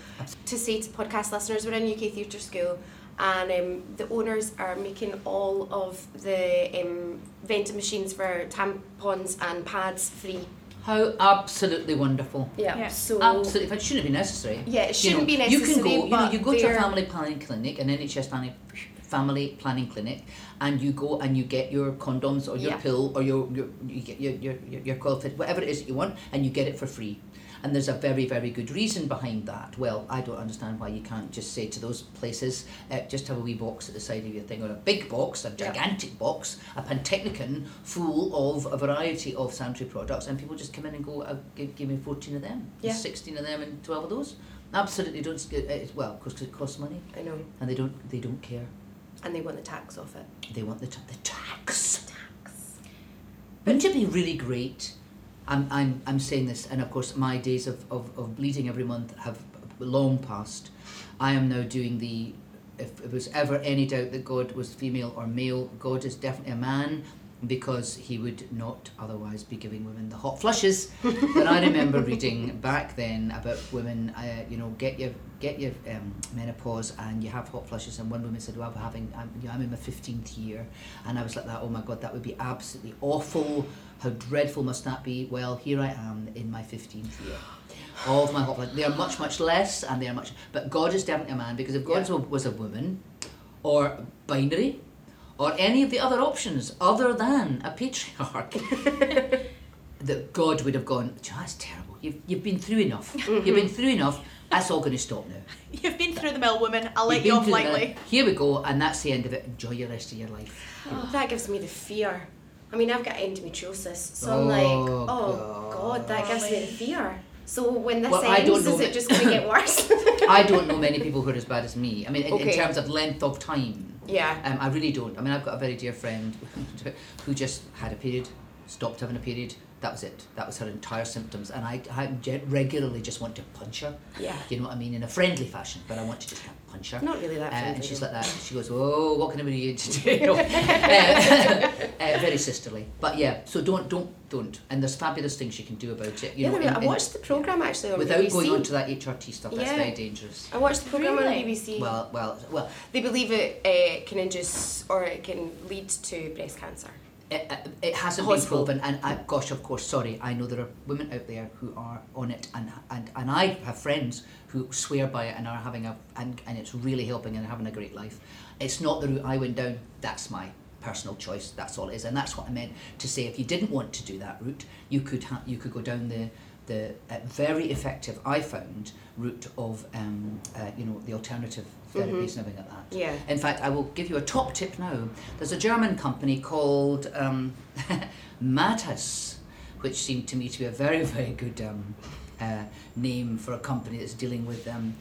To say to podcast listeners, we're in UK Theatre School. And um, the owners are making all of the um, vending machines for tampons and pads free. How absolutely wonderful. Yeah. Yeah. So Absolutely, it shouldn't be necessary. Yeah, it You know, shouldn't be necessary. You can go, you know, you go to a family planning clinic, an NHS family, family planning clinic, and you go and you get your condoms or your Yeah. pill or your, your you get your your your, your qualified whatever it is that you want, and you get it for free. And there's a very very good reason behind that. Well, I don't understand why you can't just say to those places, uh, just have a wee box at the side of your thing, or a big box, a gigantic box, a Pantechnicon full of a variety of sanitary products, and people just come in and go, uh, give, give me 14 of them, Yeah. 16 of them, and 12 of those. Absolutely don't. Uh, well, because it costs money, I know. and they don't. They don't care. And they want the tax off it. They want the, ta- the tax. Wouldn't it be really great? I'm, I'm, I'm saying this, and of course, my days of, of, of bleeding every month have long passed. I am now doing the. If it was ever any doubt that God was female or male, God is definitely a man because he would not otherwise be giving women the hot flushes that I remember reading back then about women. Uh, you know, get your get your um, menopause and you have hot flushes. And one woman said, "Well, I'm having I'm, you know, I'm in my fifteenth year," and I was like, "That oh my God, that would be absolutely awful. How dreadful must that be?" Well, here I am in my fifteenth year. All of my hot flushes, they are much much less, and they are much. But God is definitely a man because if God Yeah. was a woman, or binary, or any of the other options other than a patriarch, that God would have gone, "Gee, that's terrible. You've, you've been through enough. You've been through enough. That's all going to stop now. You've been through the mill, woman. I'll You've let you off through the- lightly. Here we go, and that's the end of it. Enjoy your rest of your life. That gives me the fear. I mean, I've got endometriosis, so I'm like, Oh, oh God, that gives me the fear. So when this Well, I ends, don't know is it just going to get worse? I don't know many people who are as bad as me. I mean, in, in terms of length of time, yeah. um, I really don't. I mean, I've got a very dear friend who just had a period, stopped having a period. That was it. That was her entire symptoms, and I, I regularly just want to punch her. Yeah. You know what I mean, in a friendly fashion, but I want to just punch her. Not really that Uh, friendly. and she's like that. She goes, "Oh, what can I do today?" No. uh, uh, very sisterly, but yeah. So don't, don't, don't. And there's fabulous things you can do about it. You yeah, know, there we- in- I in- watched the program actually on without BBC. going on to that HRT stuff. That's Yeah. very dangerous. I watched the program on Really? BBC. Well, well, well. they believe it uh, can induce or it can lead to breast cancer. It, it- it hasn't been proven, and I, gosh, of course, sorry, I know there are women out there who are on it, and and, and I have friends who swear by it and are having a and, and it's really helping and having a great life. It's not the route I went down. That's my personal choice. That's all it is, and that's what I meant to say. If you didn't want to do that route, you could ha- you could go down the the uh, very effective I found route of um, uh, you know the alternative therapies and everything like that. Yeah. In fact, I will give you a top tip now. There's a German company called um, Madaus, which seemed to me to be a very, very good um, uh, name for a company that's dealing with um,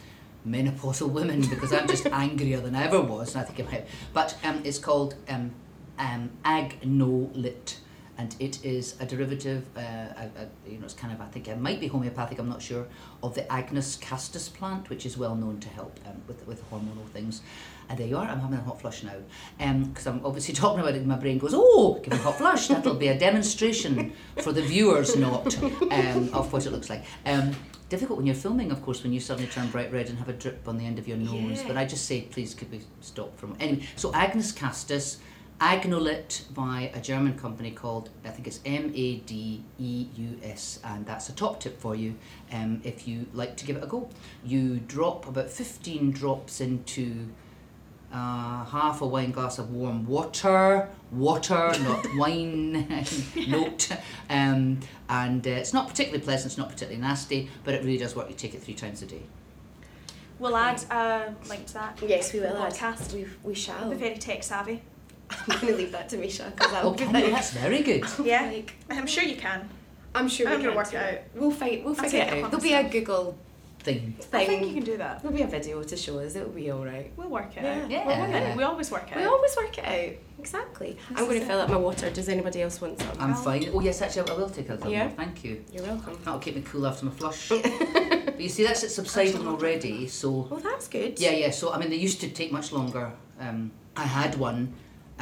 menopausal women because I'm just angrier than I ever was, and I think it might. But um, it's called um, um, Agnolyt. And it is a derivative, uh, a, a, you know, it's kind of, I think it might be homeopathic, I'm not sure, of the Agnus castus plant, which is well known to help um, with, with hormonal things. And there you are, I'm having a hot flush now. Because I'm obviously talking about it, and my brain goes, oh, give me a hot flush. That'll be a demonstration for the viewers, not um, of what it looks like. Um, difficult when you're filming, of course, when you suddenly turn bright red and have a drip on the end of your nose. Yeah. But I just say, please, could we stop from. Anyway, so Agnus castus. Agnolyt by a German company called, I think it's M A D E U S, and that's a top tip for you um, if you like to give it a go. You drop about 15 drops into uh, half a wine glass of warm water, water, not wine, note. Um, and uh, it's not particularly pleasant, it's not particularly nasty, but it really does work. You take it three times a day. We'll add a link to that. Yes, we will. The add. podcast. We, we shall. We're very tech savvy. I'm going to leave that to Misha because I'll Oh, be can you? like, That's very good. Yeah, like, I'm sure you can. I'm sure I'm we gonna can work too. it out. We'll fight. We'll I'll figure it it out. There'll be a. Google thing. I think you can do that. There'll be a video to show us. It'll be all right. We'll work it Yeah. out. Yeah. We're women. We always work it out. We out. always work it out. Exactly. This I'm going to fill up my water. Does anybody else want some? I'm Well- fine. Oh yes, actually, I will take a little Yeah. more. Thank you. You're welcome. That'll keep me cool after my flush. but you see, that's it subsiding already. So Well, that's good. yeah, yeah. So I mean, they used to take much longer. Um, I had one.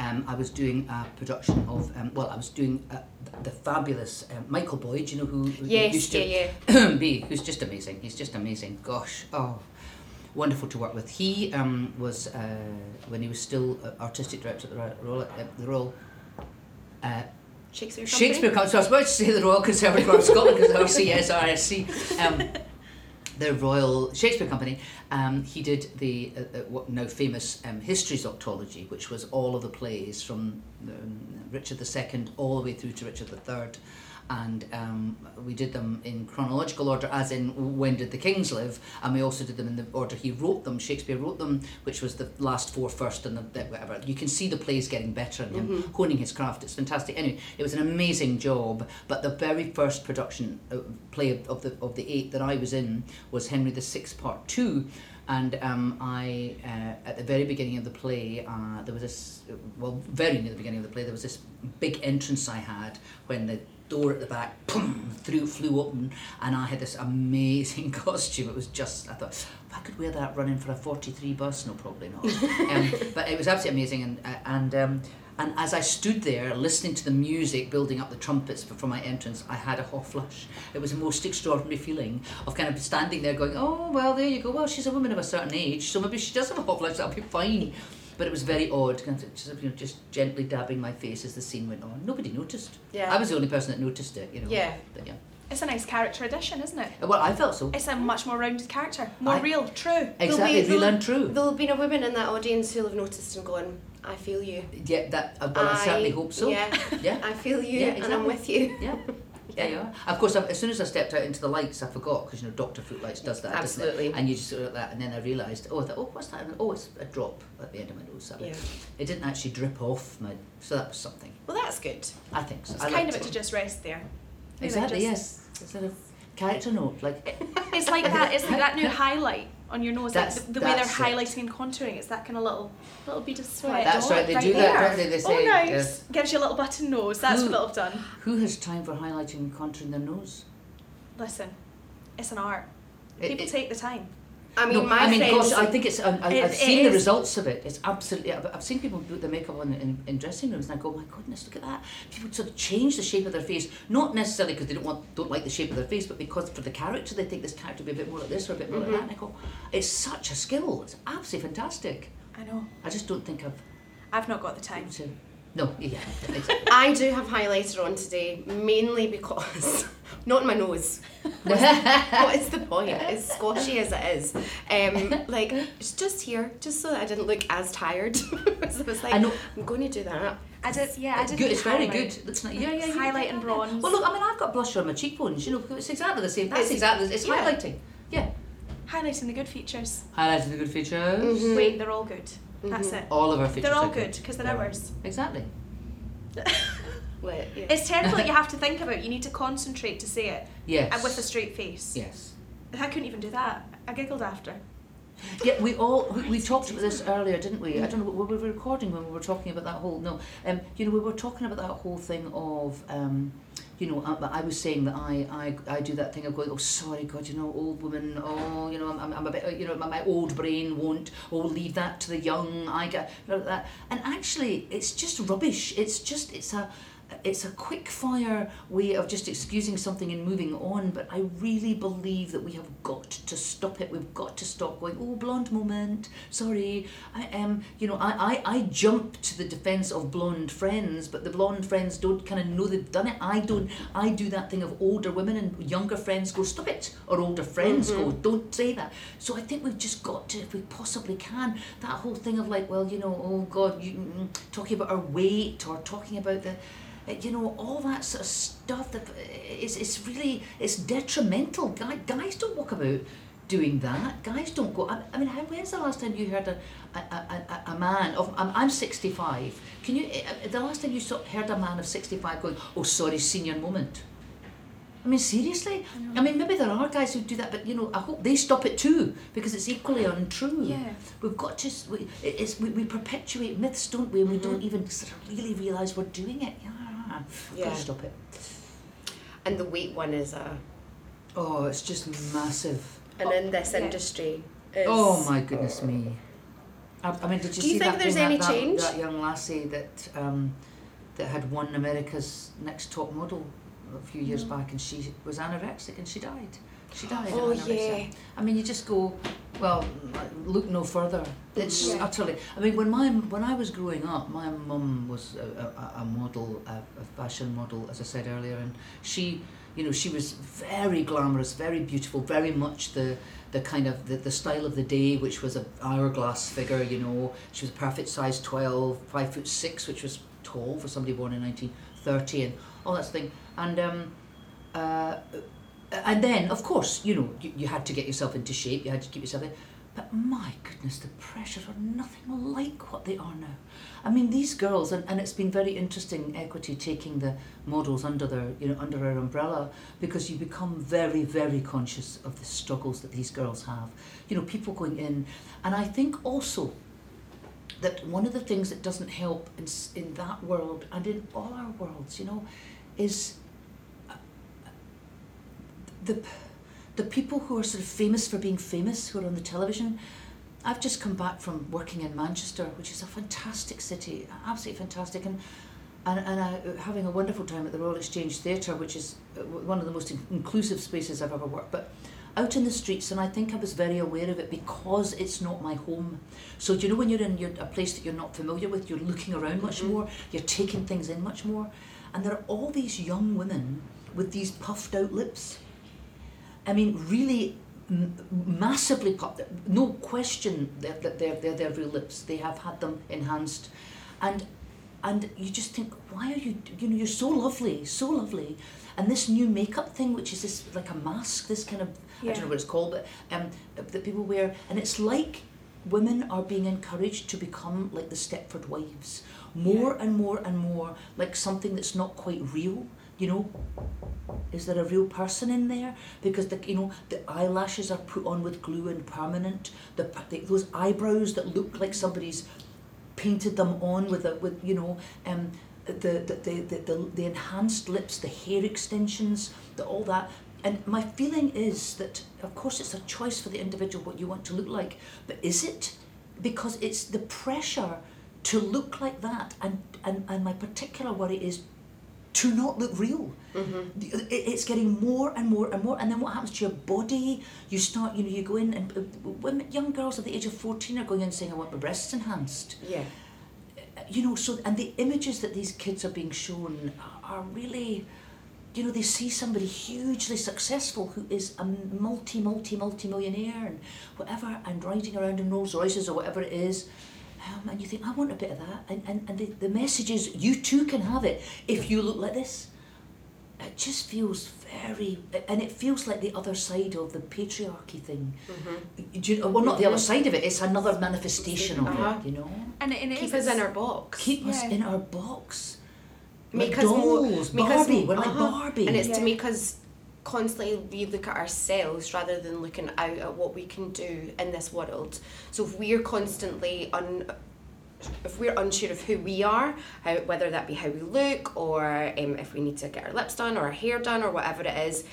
Um, I was doing a production of. Um, well, I was doing uh, the fabulous um, Michael Boyd. You know who, who Yes, used to yeah, yeah. be, who's just amazing. He's just amazing. Gosh, oh, wonderful to work with. He um, was uh, when he was still uh, artistic director at the Royal. Uh, the Royal uh, Shakespeare Company. Shakespeare Company. So I was about to say the Royal Conservatoire of Scotland because RCS, RSC. Um, the Royal Shakespeare Company. Um, he did the uh, uh, now famous um, Octology, which was all of the plays from um, Richard II all the way through to Richard III. And um, we did them in chronological order, as in when did the kings live, and we also did them in the order he wrote them. Shakespeare wrote them, which was the last four first, and the, the whatever. You can see the plays getting better and him honing his craft. It's fantastic. Anyway, it was an amazing job. But the very first production uh, play of, of the of the eight that I was in was Henry VI Part Two, and um, I uh, at the very beginning of the play uh, there was this well very near the beginning of the play there was this big entrance I had when the door at the back boom, through flew open and I had this amazing costume it was just I thought if I could wear that running for a 43 bus no probably not um, but it was absolutely amazing and uh, and um, and as I stood there listening to the music building up the trumpets for, my entrance, I had a hot flush. It was a most extraordinary feeling of kind of standing there going, oh, well, there you go. Well, she's a woman of a certain age, so maybe she does have a hot flush, that'll be fine. But it was very odd, kind of just, you know, just gently dabbing my face as the scene went on. Nobody noticed. Yeah. I was the only person that noticed it, you know. Yeah. But, yeah. It's a nice character addition, isn't it? Well, I felt so. It's a much more rounded character. More I- real, true. Exactly, There'll be- real and true. There'll have been a woman in that audience who'll have noticed and gone, I feel you. Yeah, that, uh, well, I, certainly hope so. Yeah. Yeah. I feel you Yeah, and I'm with you. Yeah. Yeah, you are. Of course, as soon as I stepped out into the lights, I forgot because you know Doctor Footlights does that, doesn't it? Absolutely. And you just sort of like that, and then I realised, oh, I thought, oh, what's that? And, oh, it's a drop at the end of my nose. Yeah. It didn't actually drip off my, so that was something. Well, that's good. I think so. It's I kind of it to just rest there. Exactly. just- Yes. Sort of character note, like It's like that. It's like that new highlight on your nose. Like That's- the, the way they're it. highlighting and contouring. It's that kind of little little bead of sweat. That's right, oh, they do that, there. don't they? They oh, nice. yes. Gives you a little button nose. That's Who- what have done. who has time for highlighting and contouring their nose? Listen, it's an art. It- People it- take the time. I mean, no, my I mean, gosh, I think it's. I, I, It- I've it seen the is. results of it. It's absolutely. I've, I've seen people put the makeup on in, in dressing rooms, and I go, "My goodness, look at that!" People sort of change the shape of their face, not necessarily because they don't want, don't like the shape of their face, but because for the character, they think this character will be a bit more like this or a bit more Mm-hmm. like that. And I go, "It's such a skill. It's absolutely fantastic." I know. I just don't think I've. I've not got the time. To, no, yeah. I do have highlighter on today, mainly because not in my nose. what is the point? As squashy as it is, um, like it's just here, just so that I didn't look as tired. so I was like, I know. I'm going to do that. I did. Yeah, I It's did. good. the It's very good. Looks like yeah, yeah. yeah. Highlight and bronze. Well, look, I mean, I've got blusher on my cheekbones. You know, it's exactly the same. That's It's- exactly. It's yeah. highlighting. Yeah. Highlighting the good features. Highlighting the good features. Mhm. Wait, they're all good. That's it. All of our features. They're all are good because they're Yeah. ours. Exactly. Lit, yeah. It's terrible that you have to think about. You need to concentrate to say it, Yes. and with a straight face. Yes. I couldn't even do that. I giggled after. Yeah, we all we, we talked about this earlier, didn't we? I don't know. Were we were recording when we were talking about that whole? No, um, you know, we were talking about that whole thing of, um, you know, I, I was saying that I, I I do that thing of going, oh, sorry, God, you know, old woman, oh, you know, I'm, I'm, a bit, you know, my, my old brain won't, oh, leave that to the young. I get you know, that, and actually, it's just rubbish. It's just it's a it's a quick fire way of just excusing something and moving on, but I really believe that we have got to stop it. We've got to stop going, oh, blonde moment, sorry. I am, you know, I, I, I jump to the defense of blonde friends, but the blonde friends don't kind of know they've done it. I don't, I do that thing of older women and younger friends go, stop it, or older friends go, don't say that. So I think we've just got to, if we possibly can, that whole thing of like, well, you know, oh God, you, mm, talking about our weight or talking about the, you know, all that sort of stuff that uh, it's really it's detrimental. Guy, guys don't walk about doing that. Guys don't go. I, I mean, how, when's the last time you heard a a, a, a, man of I'm, I'm 65. Can you uh, the last time you saw, heard a man of 65 going, oh sorry, senior moment? I mean, seriously. I mean, maybe there are guys who do that, but you know, I hope they stop it too because it's equally untrue. Yeah. We've got to. We, it's, we, we perpetuate myths, don't we? And we Mm-hmm. don't even sort of really realise we're doing it. Yeah. Yeah. Got to stop it. And the weight one is a, Oh, it's just massive. and in this yeah. industry. Is, Oh my goodness me. I, I mean, did you Do you see think that there's thing, any that, that- change? That, young lassie that um, that had won America's Next Top Model a few years back, and she was anorexic and she died. She died. Oh yeah. I mean, you just go, well, look no further. It's Yeah. utterly. I mean, when my when I was growing up, my mum was a, a, a model, a, a fashion model, as I said earlier, and she, you know, she was very glamorous, very beautiful, very much the the kind of the, the style of the day, which was a hourglass figure. You know, she was a perfect size 12, five foot six, which was tall for somebody born in nineteen thirty, and all that thing. And um, uh, and then, of course, you know, you, you had to get yourself into shape, you had to keep yourself in. But my goodness, the pressures are nothing like what they are now. I mean, these girls, and, and it's been very interesting, Equity taking the models under their, you know, under her umbrella, because you become very, very conscious of the struggles that these girls have. You know, people going in, and I think also that one of the things that doesn't help in, in that world and in all our worlds, you know, is uh, the the people who are sort of famous for being famous, who are on the television. I've just come back from working in Manchester, which is a fantastic city, absolutely fantastic, and and, and I, having a wonderful time at the Royal Exchange Theatre, which is uh, one of the most in- inclusive spaces I've ever worked. But out in the streets, and I think I was very aware of it because it's not my home. So do you know when you're in your, a place that you're not familiar with, you're looking around much more, you're taking things in much more, and there are all these young women with these puffed out lips. I mean, really m- massively puffed. No question that that they're, they're, they're real lips. They have had them enhanced, and and you just think, why are you? You know, you're so lovely, so lovely, and this new makeup thing, which is this like a mask, this kind of I don't know what it's called, but um, that people wear, and it's like women are being encouraged to become like the Stepford wives, more and more and more like something that's not quite real. You know, is there a real person in there? Because the you know the eyelashes are put on with glue and permanent. The, the those eyebrows that look like somebody's painted them on with a with you know um the the the the, the, enhanced lips, the hair extensions, the all that. And my feeling is that of course it's a choice for the individual what you want to look like, but is it? Because it's the pressure to look like that and, and, and my particular worry is to not look real. The- it- It's getting more and more and more, and then what happens to your body? You start, you know, you go in, and uh, women, young girls at the age of fourteen are going in saying, "I want my breasts enhanced." Yeah. You know, so and the images that these kids are being shown are, are really, you know, they see somebody hugely successful who is a multi, multi, multi millionaire and whatever, and riding around in Rolls Royces or whatever it is. Um, and you think, I want a bit of that. And, and, and the, the message is, you too can have it if you look like this. It just feels very, and it feels like the other side of the patriarchy thing. Do you well, not the other side of it, it's another manifestation of Uh-huh. it, you know? And, it, and it Keep is- us in our box. Keep us in our box. Make like us more- dolls, make Barbie, more- we're like uh-huh. Barbie. And it's Yeah. to make us constantly we look at ourselves rather than looking out at what we can do in this world. So if we're constantly un if we're unsure of who we are, how, whether that be how we look or um, if we need to get our lips done or our hair done or whatever it is,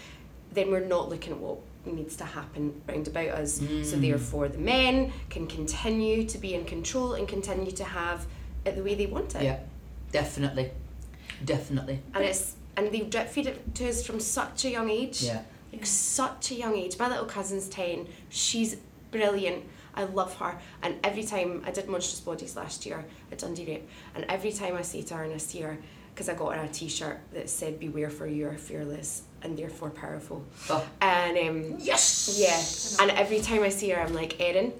then we're not looking at what needs to happen round about us. So Mm. therefore the men can continue to be in control and continue to have it the way they want it. Yeah, definitely. Definitely. and it's and they drip feed it to us from such a young age. Yeah. like such a young age. My little cousin's 10 she's brilliant. I love her. And every time I did monstrous bodies last year at Dundee Rep. And every time I say to her and I see her because I got her a t-shirt that said beware for you are fearless and therefore powerful. Oh. and um Yes! yeah. And every time I see her I'm like Erin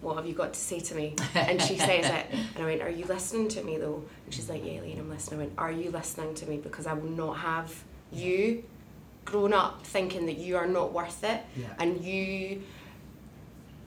what have you got to say to me? And she says it. And I went are you listening to me though? And she's like yeah Elaine I'm listening. I went are you listening to me? Because I will not have you grown up thinking that you are not worth it. Yeah. and you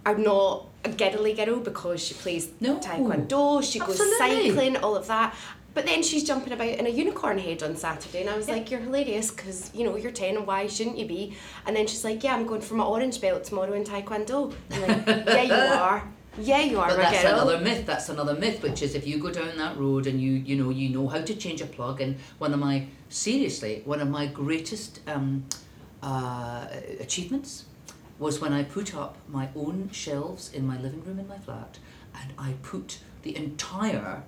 are not a giddly girl because she plays No. taekwondo she goes cycling all of that But then she's jumping about in a unicorn head on Saturday, and I was like, "You're hilarious, because you know you're ten, and why shouldn't you be?" And then she's like, "Yeah, I'm going for my orange belt tomorrow in Taekwondo." I'm like, "Yeah, you are. Yeah, you are, But that's girl." another myth. That's another myth, which is if you go down that road and you you know you know how to change a plug. And one of my seriously one of my greatest um, uh, achievements was when I put up my own shelves in my living room in my flat, and I put the entire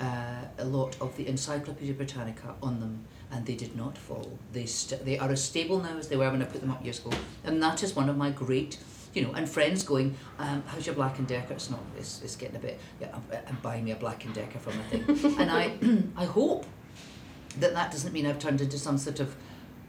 uh, a lot of the Encyclopedia Britannica on them, and they did not fall. They st- they are as stable now as they were when I put them up years ago, and that is one of my great. You know, and friends going, um, "How's your Black and Decker?" It's not. It's, it's getting a bit. Yeah, I'm, I'm buying me a Black and Decker from a thing, and I I hope that that doesn't mean I've turned into some sort of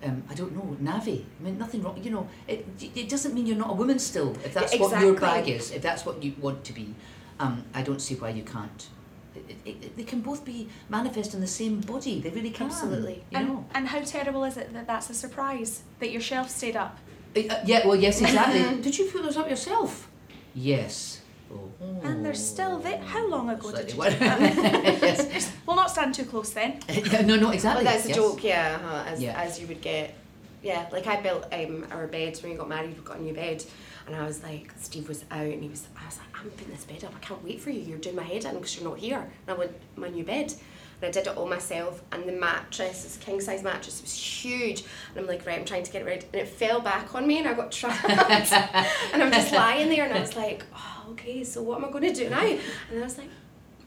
um, I don't know, Navi. I mean, nothing wrong. You know, it, it doesn't mean you're not a woman still. If that's what your bag is, if that's what you want to be, um, I don't see why you can't. It, it, it, they can both be manifest in the same body. They really can. Absolutely. You and, know. and how terrible is it that that's a surprise that your shelf stayed up? Uh, uh, yeah. Well, yes, exactly. Did you put those up yourself? Yes. Oh. And they're still there. How long ago did you Slightly do that? yes. We'll not stand too close then. No, no, exactly. Well, that's a yes. joke, yeah, uh-huh, as, Yeah. as you would get. Yeah, like I built um, our beds when we got married, We've got a new bed. And I was like, Steve was out and he was, I was like, I'm putting this bed up, I can't wait for you, you're doing my head in because you're not here. And I went, my new bed. And I did it all myself. And the mattress, this king size mattress, it was huge. And I'm like, right, I'm trying to get it right. And it fell back on me and I got trapped. and I'm just lying there and I was like, oh, okay, so what am I going to do now? And I was like,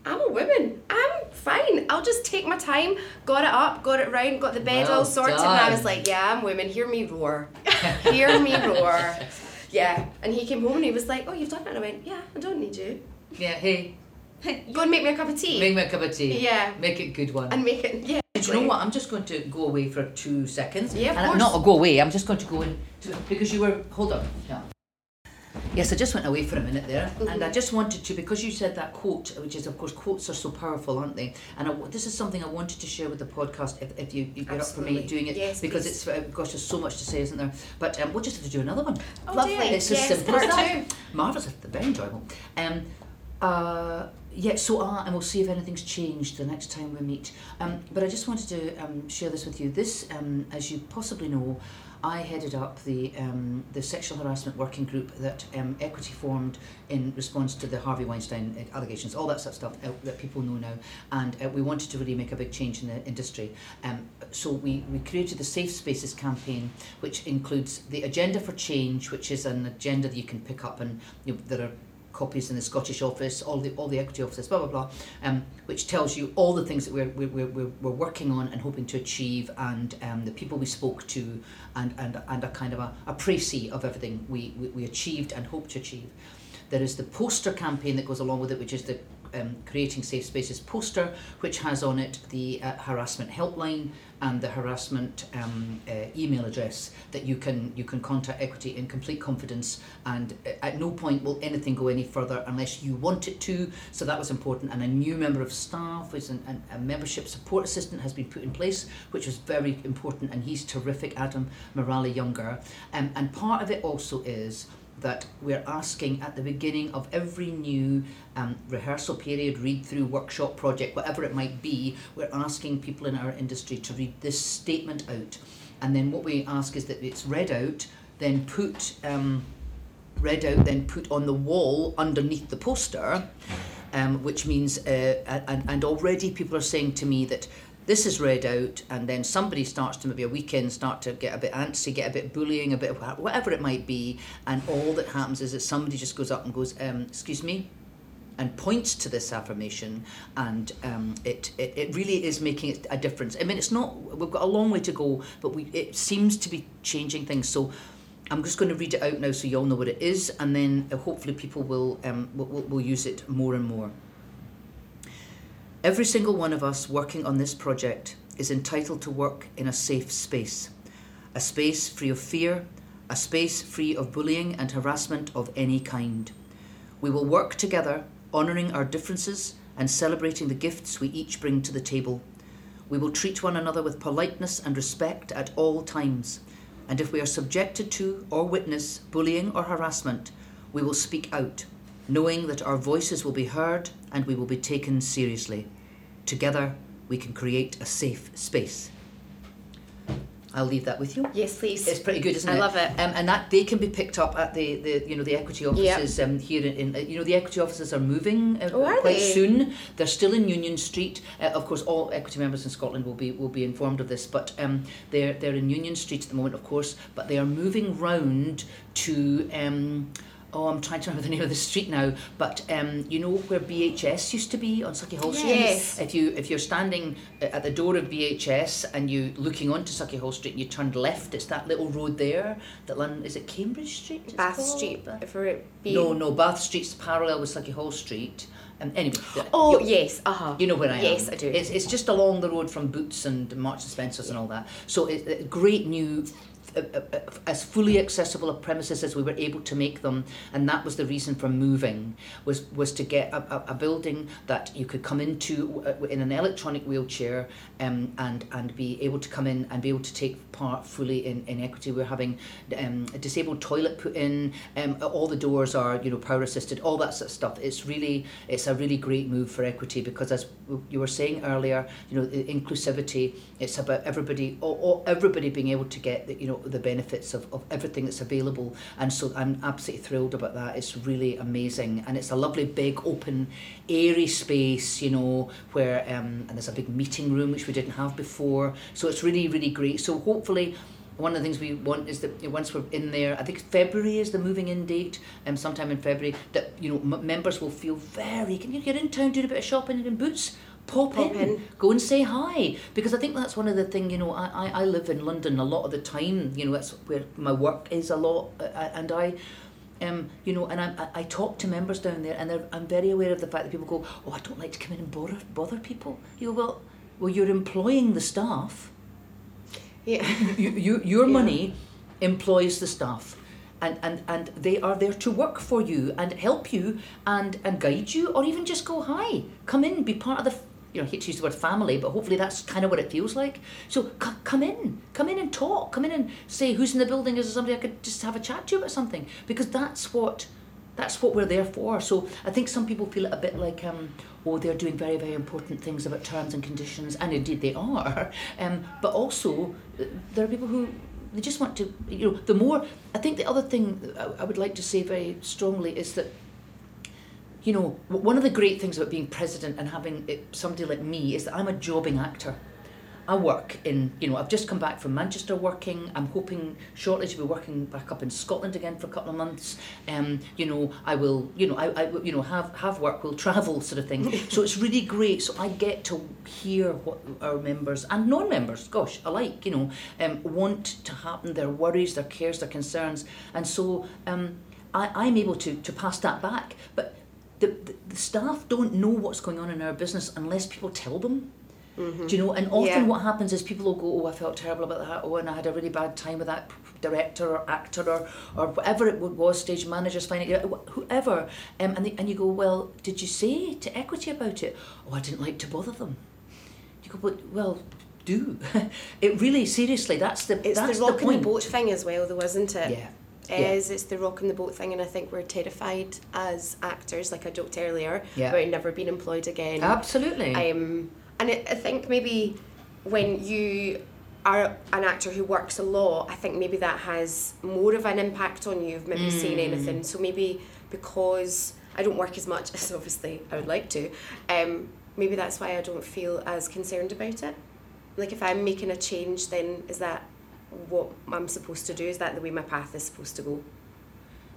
I'm a woman. I'm fine. I'll just take my time. Got it up, got it round, got the bed Well all sorted, and I was like, "Yeah, I'm women. Hear me roar. Hear me roar." Yeah. And he came home and he was like, "Oh, you've done it." And I went, "Yeah, I don't need you. Yeah. Hey, Go and make me a cup of tea make me a cup of tea. Yeah. Make it a good one. and make it." Yeah. Do you know what? I'm just going to go away for two seconds. Yeah, of and course. Not go away. I'm just going to go in to, because you were. Hold on. Yeah. Yes, I just went away for a minute there, and I just wanted to because you said that quote, which is of course quotes are so powerful, aren't they? And I, this is something I wanted to share with the podcast. If, if you if you're up for me doing it, Yes, because please. it's uh, gosh, there's so much to say, isn't there? But um, we'll just have to do another one. Oh, Lovely. dear. It's as Yes, simple as that. two. Marvellous, very enjoyable. Um, uh, yeah, so uh, and we'll see if anything's changed the next time we meet. Um, but I just wanted to um, share this with you. This, um, as you possibly know, I headed up the um, the sexual harassment working group that um, Equity formed in response to the Harvey Weinstein allegations, all that sort of stuff uh, that people know now, and uh, we wanted to really make a big change in the industry. Um, so we, we created the Safe Spaces campaign, which includes the Agenda for Change, which is an agenda that you can pick up, and you know, there are copies in the Scottish office, all the all the equity offices, blah blah blah, um, which tells you all the things that we're we're, we're, we're working on and hoping to achieve, and um, the people we spoke to, and and and a kind of a, a précis of everything we, we we achieved and hope to achieve. There is the poster campaign that goes along with it, which is the um, Creating Safe Spaces poster, which has on it the uh, harassment helpline and the harassment um, uh, email address that you can you can contact Equity in complete confidence. And uh, at no point will anything go any further unless you want it to. So that was important. And a new member of staff, is an, an, a membership support assistant, has been put in place, which was very important. And he's terrific, Adam Morale Younger. Um, and part of it also is that we're asking at the beginning of every new um, rehearsal period, read through, workshop, project, whatever it might be, we're asking people in our industry to read this statement out. And then what we ask is that it's read out, then put um, read out, then put on the wall underneath the poster, um, which means, uh, and, and already people are saying to me that this is read out, and then somebody starts to maybe a weekend start to get a bit antsy, get a bit bullying, a bit of whatever it might be, and all that happens is that somebody just goes up and goes, um, "Excuse me," and points to this affirmation, and um, it, it it really is making a difference. I mean, it's not. We've got a long way to go, but we it seems to be changing things. So. I'm just going to read it out now so you all know what it is, and then uh, hopefully people will, um, will, will use it more and more. Every single one of us working on this project is entitled to work in a safe space. A space free of fear, a space free of bullying and harassment of any kind. We will work together, honouring our differences and celebrating the gifts we each bring to the table. We will treat one another with politeness and respect at all times. And if we are subjected to or witness bullying or harassment, we will speak out, knowing that our voices will be heard and we will be taken seriously. Together, we can create a safe space. I'll leave that with you. Yes, please. It's pretty good, isn't I it? I love it. Um, and that they can be picked up at the, the you know the equity offices um, here in, in uh, you know the equity offices are moving uh, Oh, are quite they? soon. They're still in Union Street. Uh, of course, all equity members in Scotland will be will be informed of this. But um, they're they're in Union Street at the moment, of course. But they are moving round to. Um, Oh, I'm trying to remember the name of the street now, but um, you know where BHS used to be on Sauchiehall Street. Yes. If you if you're standing uh, at the door of BHS and you looking onto Sauchiehall Street and you turned left, it's that little road there. That Lon- is it Cambridge Street? Bath called? Street. It being... No, no, Bath Street's parallel with Sauchiehall Street. Um, anyway, Oh, yes. Uh huh. you know where I am. Yes, I do. It's, it's just along the road from Boots and Marks and Spencers and all that. So it's a great new, as fully accessible a premises as we were able to make them, and that was the reason for moving was was to get a, a, a building that you could come into uh, in an electronic wheelchair, um, and and be able to come in and be able to take part fully in, in equity. We're having um, a disabled toilet put in. Um, all the doors are you know power assisted. All that sort of stuff. It's really it's a really great move for equity because as you were saying earlier, you know inclusivity. It's about everybody, all, everybody being able to get the, you know the benefits of, of everything that's available. And so I'm absolutely thrilled about that. It's really amazing, and it's a lovely big open, airy space. You know where um, and there's a big meeting room which we didn't have before. So it's really really great. So hopefully one of the things we want is that once we're in there, I think February is the moving in date, um, sometime in February, that you know m- members will feel very. Can you get in town doing a bit of shopping in Boots? Pop, Pop in, in. go and say hi because I think that's one of the thing you know I, I, I live in London a lot of the time you know that's where my work is a lot uh, uh, and I um, you know, and I, I, talk to members down there, and they're, I'm very aware of the fact that people go, "Oh, I don't like to come in and bother bother people." You go, "Well, well, you're employing the staff. Yeah. You, you, your Yeah. money employs the staff." And, and, and they are there to work for you and help you and, and guide you or even just go hi come in be part of the you know I hate to use the word family but hopefully that's kind of what it feels like so c- come in come in and talk come in and say who's in the building is there somebody I could just have a chat to about something because that's what that's what we're there for. So I think some people feel it a bit like, um, oh, they're doing very, very important things about terms and conditions, and indeed they are. Um, but also, uh, there are people who they just want to, you know, the more. I think the other thing I, I would like to say very strongly is that. You know, one of the great things about being president and having it, somebody like me is that I'm a jobbing actor. I work in, you know, I've just come back from Manchester working. I'm hoping shortly to be working back up in Scotland again for a couple of months. Um, you know, I will, you know, I, I you know, have have work, will travel, sort of thing. so it's really great. So I get to hear what our members and non-members, gosh, alike, you know, um, want to happen. Their worries, their cares, their concerns, and so um, I, I'm able to to pass that back. But the, the, the staff don't know what's going on in our business unless people tell them. Do you know? And often Yeah. what happens is people will go, "Oh, I felt terrible about that. Oh, and I had a really bad time with that director or actor or, or whatever it was, stage managers, finding it, whoever." Um, and they, and you go, "Well, did you say to Equity about it? Oh, I didn't like to bother them." You go, "But well, do." it really, seriously, that's the It's that's the rock point. and the boat thing as well, though, isn't it? Yeah. Yeah. Is it's the rock and the boat thing, and I think we're terrified as actors, like I joked earlier, Yeah. about never being employed again. Absolutely. Um, and it, I think maybe when you are an actor who works a lot, I think maybe that has more of an impact on you of maybe Mm. anything. So maybe because I don't work as much as obviously I would like to, um, maybe that's why I don't feel as concerned about it. Like if I'm making a change, then is that what I'm supposed to do? Is that the way my path is supposed to go?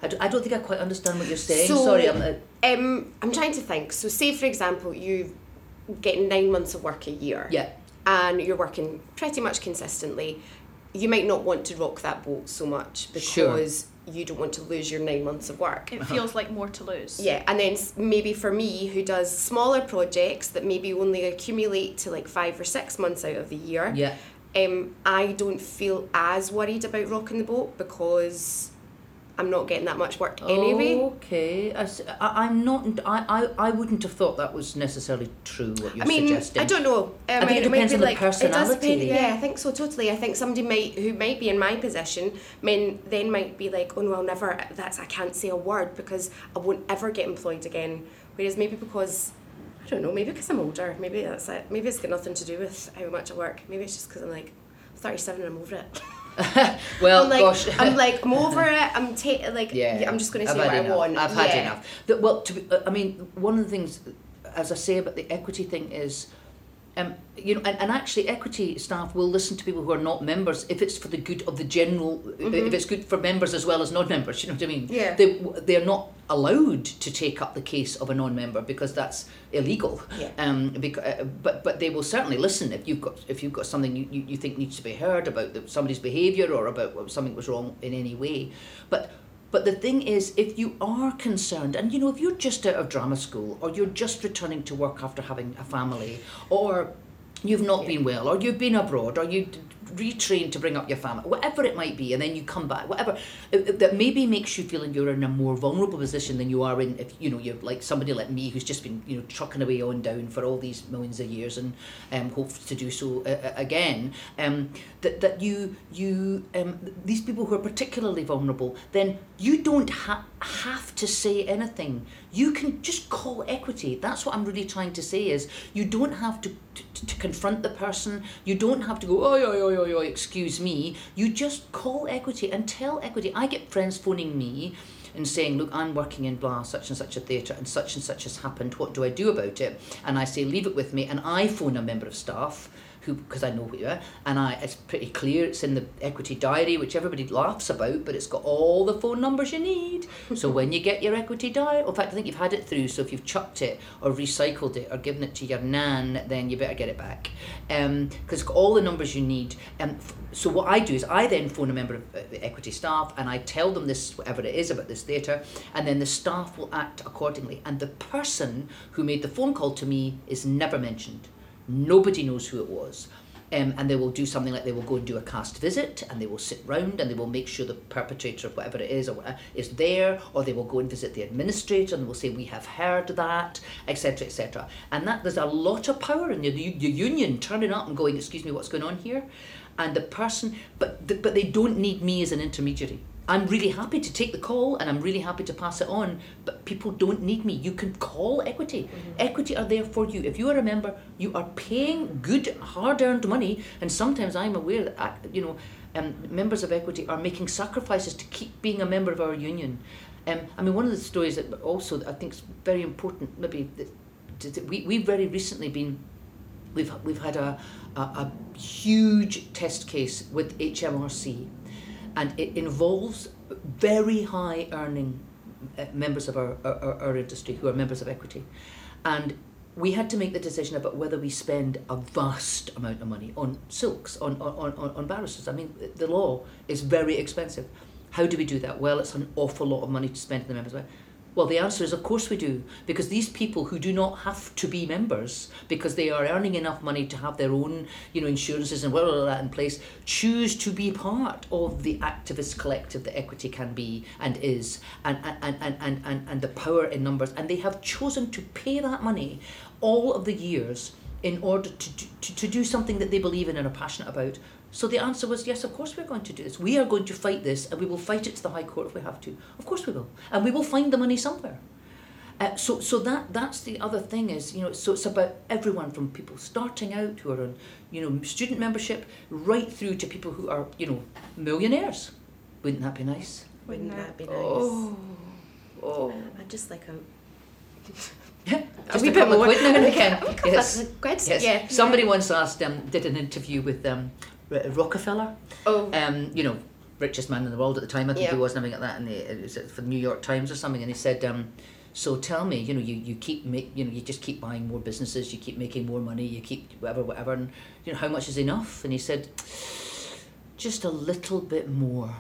I, d- I don't think I quite understand what you're saying. So- Sorry, I'm. Uh, Um, I'm trying to think. So say for example, you get nine months of work a year. yeah. and you're working pretty much consistently, you might not want to rock that boat so much Sure. because you don't want to lose your nine months of work. It feels like more to lose. Yeah, and then maybe for me, who does smaller projects that maybe only accumulate to like five or six months out of the year, Yeah. Um, I don't feel as worried about rocking the boat because I'm not getting that much work anyway. Okay, I, am not. I, I, I wouldn't have thought that was necessarily true. What you're I mean, suggesting. I don't know. Um, I think it might depends on the like, It does personality. depend, yeah, I think so totally. I think somebody might who might be in my position, men then might be like, oh no, I'll never. That's I can't say a word because I won't ever get employed again. Whereas maybe because I don't know. Maybe because I'm older. Maybe that's it. Maybe it's got nothing to do with how much I work. Maybe it's just because I'm like 37 and I'm over it. well, I'm like, gosh. I'm like, I'm over it. I'm ta- like, yeah, I'm just going to say what had I enough. want. I've had Yeah. enough. The, well, to be, uh, I mean, one of the things, as I say about the equity thing is, um, you know, and, and actually, equity staff will listen to people who are not members if it's for the good of the general. If it's good for members as well as non-members, you know what I mean? Mm-hmm. Yeah. They they're not allowed to take up the case of a non-member because that's illegal. Yeah. Um. Because, uh, but but they will certainly listen if you've got if you've got something you, you, you think needs to be heard about the, somebody's behaviour or about something was wrong in any way. But but the thing is, if you are concerned, and you know, if you're just out of drama school, or you're just returning to work after having a family, or you've not been well, or you've been abroad, or you retrained to bring up your family, whatever it might be, and then you come back, whatever uh, uh, that maybe makes you feel like you're in a more vulnerable position than you are in if you know you're like somebody like me who's just been you know trucking away on down for all these millions of years and um, hopes to do so uh, uh, again. Um, that that you you um, these people who are particularly vulnerable, then you don't ha- have to say anything. You can just call equity. That's what I'm really trying to say is you don't have to, to, to confront the person. You don't have to go, oi, oi, oi, oi, excuse me. You just call equity and tell equity. I get friends phoning me and saying, look, I'm working in blah, such and such a theatre and such and such has happened. What do I do about it? And I say, leave it with me. And I phone a member of staff who because I know who you are, and I it's pretty clear. It's in the equity diary, which everybody laughs about, but it's got all the phone numbers you need. so when you get your equity diary, in fact, I think you've had it through. So if you've chucked it or recycled it or given it to your nan, then you better get it back, because it's got all the numbers you need. Um, so what I do is I then phone a member of uh, the equity staff and I tell them this whatever it is about this theatre, and then the staff will act accordingly. And the person who made the phone call to me is never mentioned. Nobody knows who it was. Um, and they will do something like they will go and do a cast visit and they will sit round and they will make sure the perpetrator of whatever it is or whatever is there or they will go and visit the administrator and they will say we have heard that etc etc and that there's a lot of power in the, the union turning up and going excuse me what's going on here? And the person but the, but they don't need me as an intermediary I'm really happy to take the call and I'm really happy to pass it on, but people don't need me. You can call equity. Equity are there for you. If you are a member, you are paying good, hard earned money, and sometimes I'm aware that, uh, you know, um, members of equity are making sacrifices to keep being a member of our union. Um, I mean, one of the stories that also I think is very important, maybe, that, that we, we've very recently been we've we've had a, a, a huge test case with HMRC, and it involves very high earning uh, members of our, our, our industry who are members of equity, and we had to make the decision about whether we spend a vast amount of money on silks, on, on, on, on barristers. I mean, the law is very expensive. How do we do that? Well, it's an awful lot of money to spend in the members. Well, the answer is of course we do, because these people who do not have to be members because they are earning enough money to have their own, you know, insurances and blah, blah, blah, that in place, choose to be part of the activist collective that equity can be and is, and and, and, and, and, and the power in numbers, and they have chosen to pay that money all of the years in order to, to, to do something that they believe in and are passionate about. So the answer was yes, of course we're going to do this. We are going to fight this and we will fight it to the High Court if we have to. Of course we will. And we will find the money somewhere. Uh, so so that that's the other thing is, you know, so it's about everyone from people starting out who are on, you know, student membership right through to people who are, you know, millionaires. Wouldn't that be nice? Wouldn't that be nice? Oh. Oh. I'd just like a, Yeah. a Just wee a bit more. quid now and again. A couple Yes. Yes. Yeah. Somebody once asked, um, did an interview with um, R- Rockefeller, Oh. um, you know, richest man in the world at the time. I think he was something like that, and it was for the New York Times or something. And he said, um, "So tell me, you know, you, you keep make, you know, you just keep buying more businesses, you keep making more money, you keep whatever, whatever, and you know, how much is enough?" And he said, "Just a little bit more."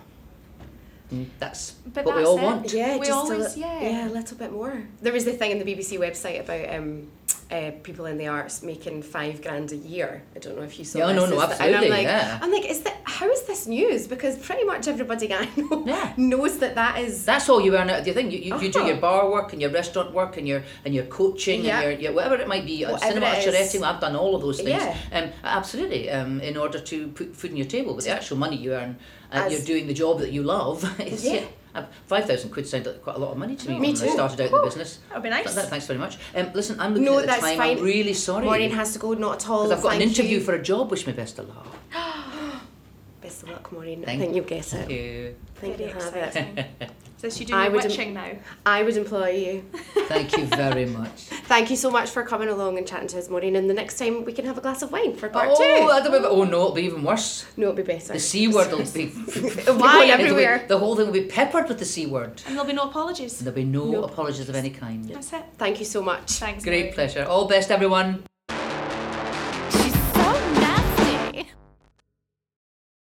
And that's But what we all it. want. Yeah, We just always- a, li- yeah. yeah, a little bit more. There was the thing on the BBC website about um, uh, people in the arts making five grand a year. I don't know if you saw. Yeah, this. no, no, absolutely, And I'm like, yeah. I'm like, is that how is this news? Because pretty much everybody I know Yeah. knows that that is. That's all you earn out of the thing. You, you, you do Uh-huh. your bar work and your restaurant work and your and your coaching Yeah. and your, your whatever it might be. uh, Whatever cinema usherating. I've done all of those things. Yeah. Um, absolutely. Um, in order to put food on your table, but the actual money you earn, uh, As- you're doing the job that you love. Yeah. Uh, Five thousand quid sounded like quite a lot of money to me, Me when I started out in the business. That would be nice. th- thanks very much. Um, listen, I'm looking No, at the that's time. fine. I'm really sorry. Maureen has to go, not at all. because I've got an interview you. for a job. Wish me best of luck. Best of luck, Maureen. I Thank think you'll get Thank you. I think you'll have it. exciting. So she I doing your would im- witching now. I would employ you. Thank you very much. Thank you so much for coming along and chatting to us, Maureen. And the next time we can have a glass of wine for part oh, two. I oh no, it'll be even worse. No, it'll be better. The C word will be. It'll be going It'll be- everywhere. the whole thing will be peppered with the C word. And there'll be no apologies. There'll be no Nope. apologies of any kind. That's it. Thank you so much. Thanks. Great Mary. pleasure. All best, everyone.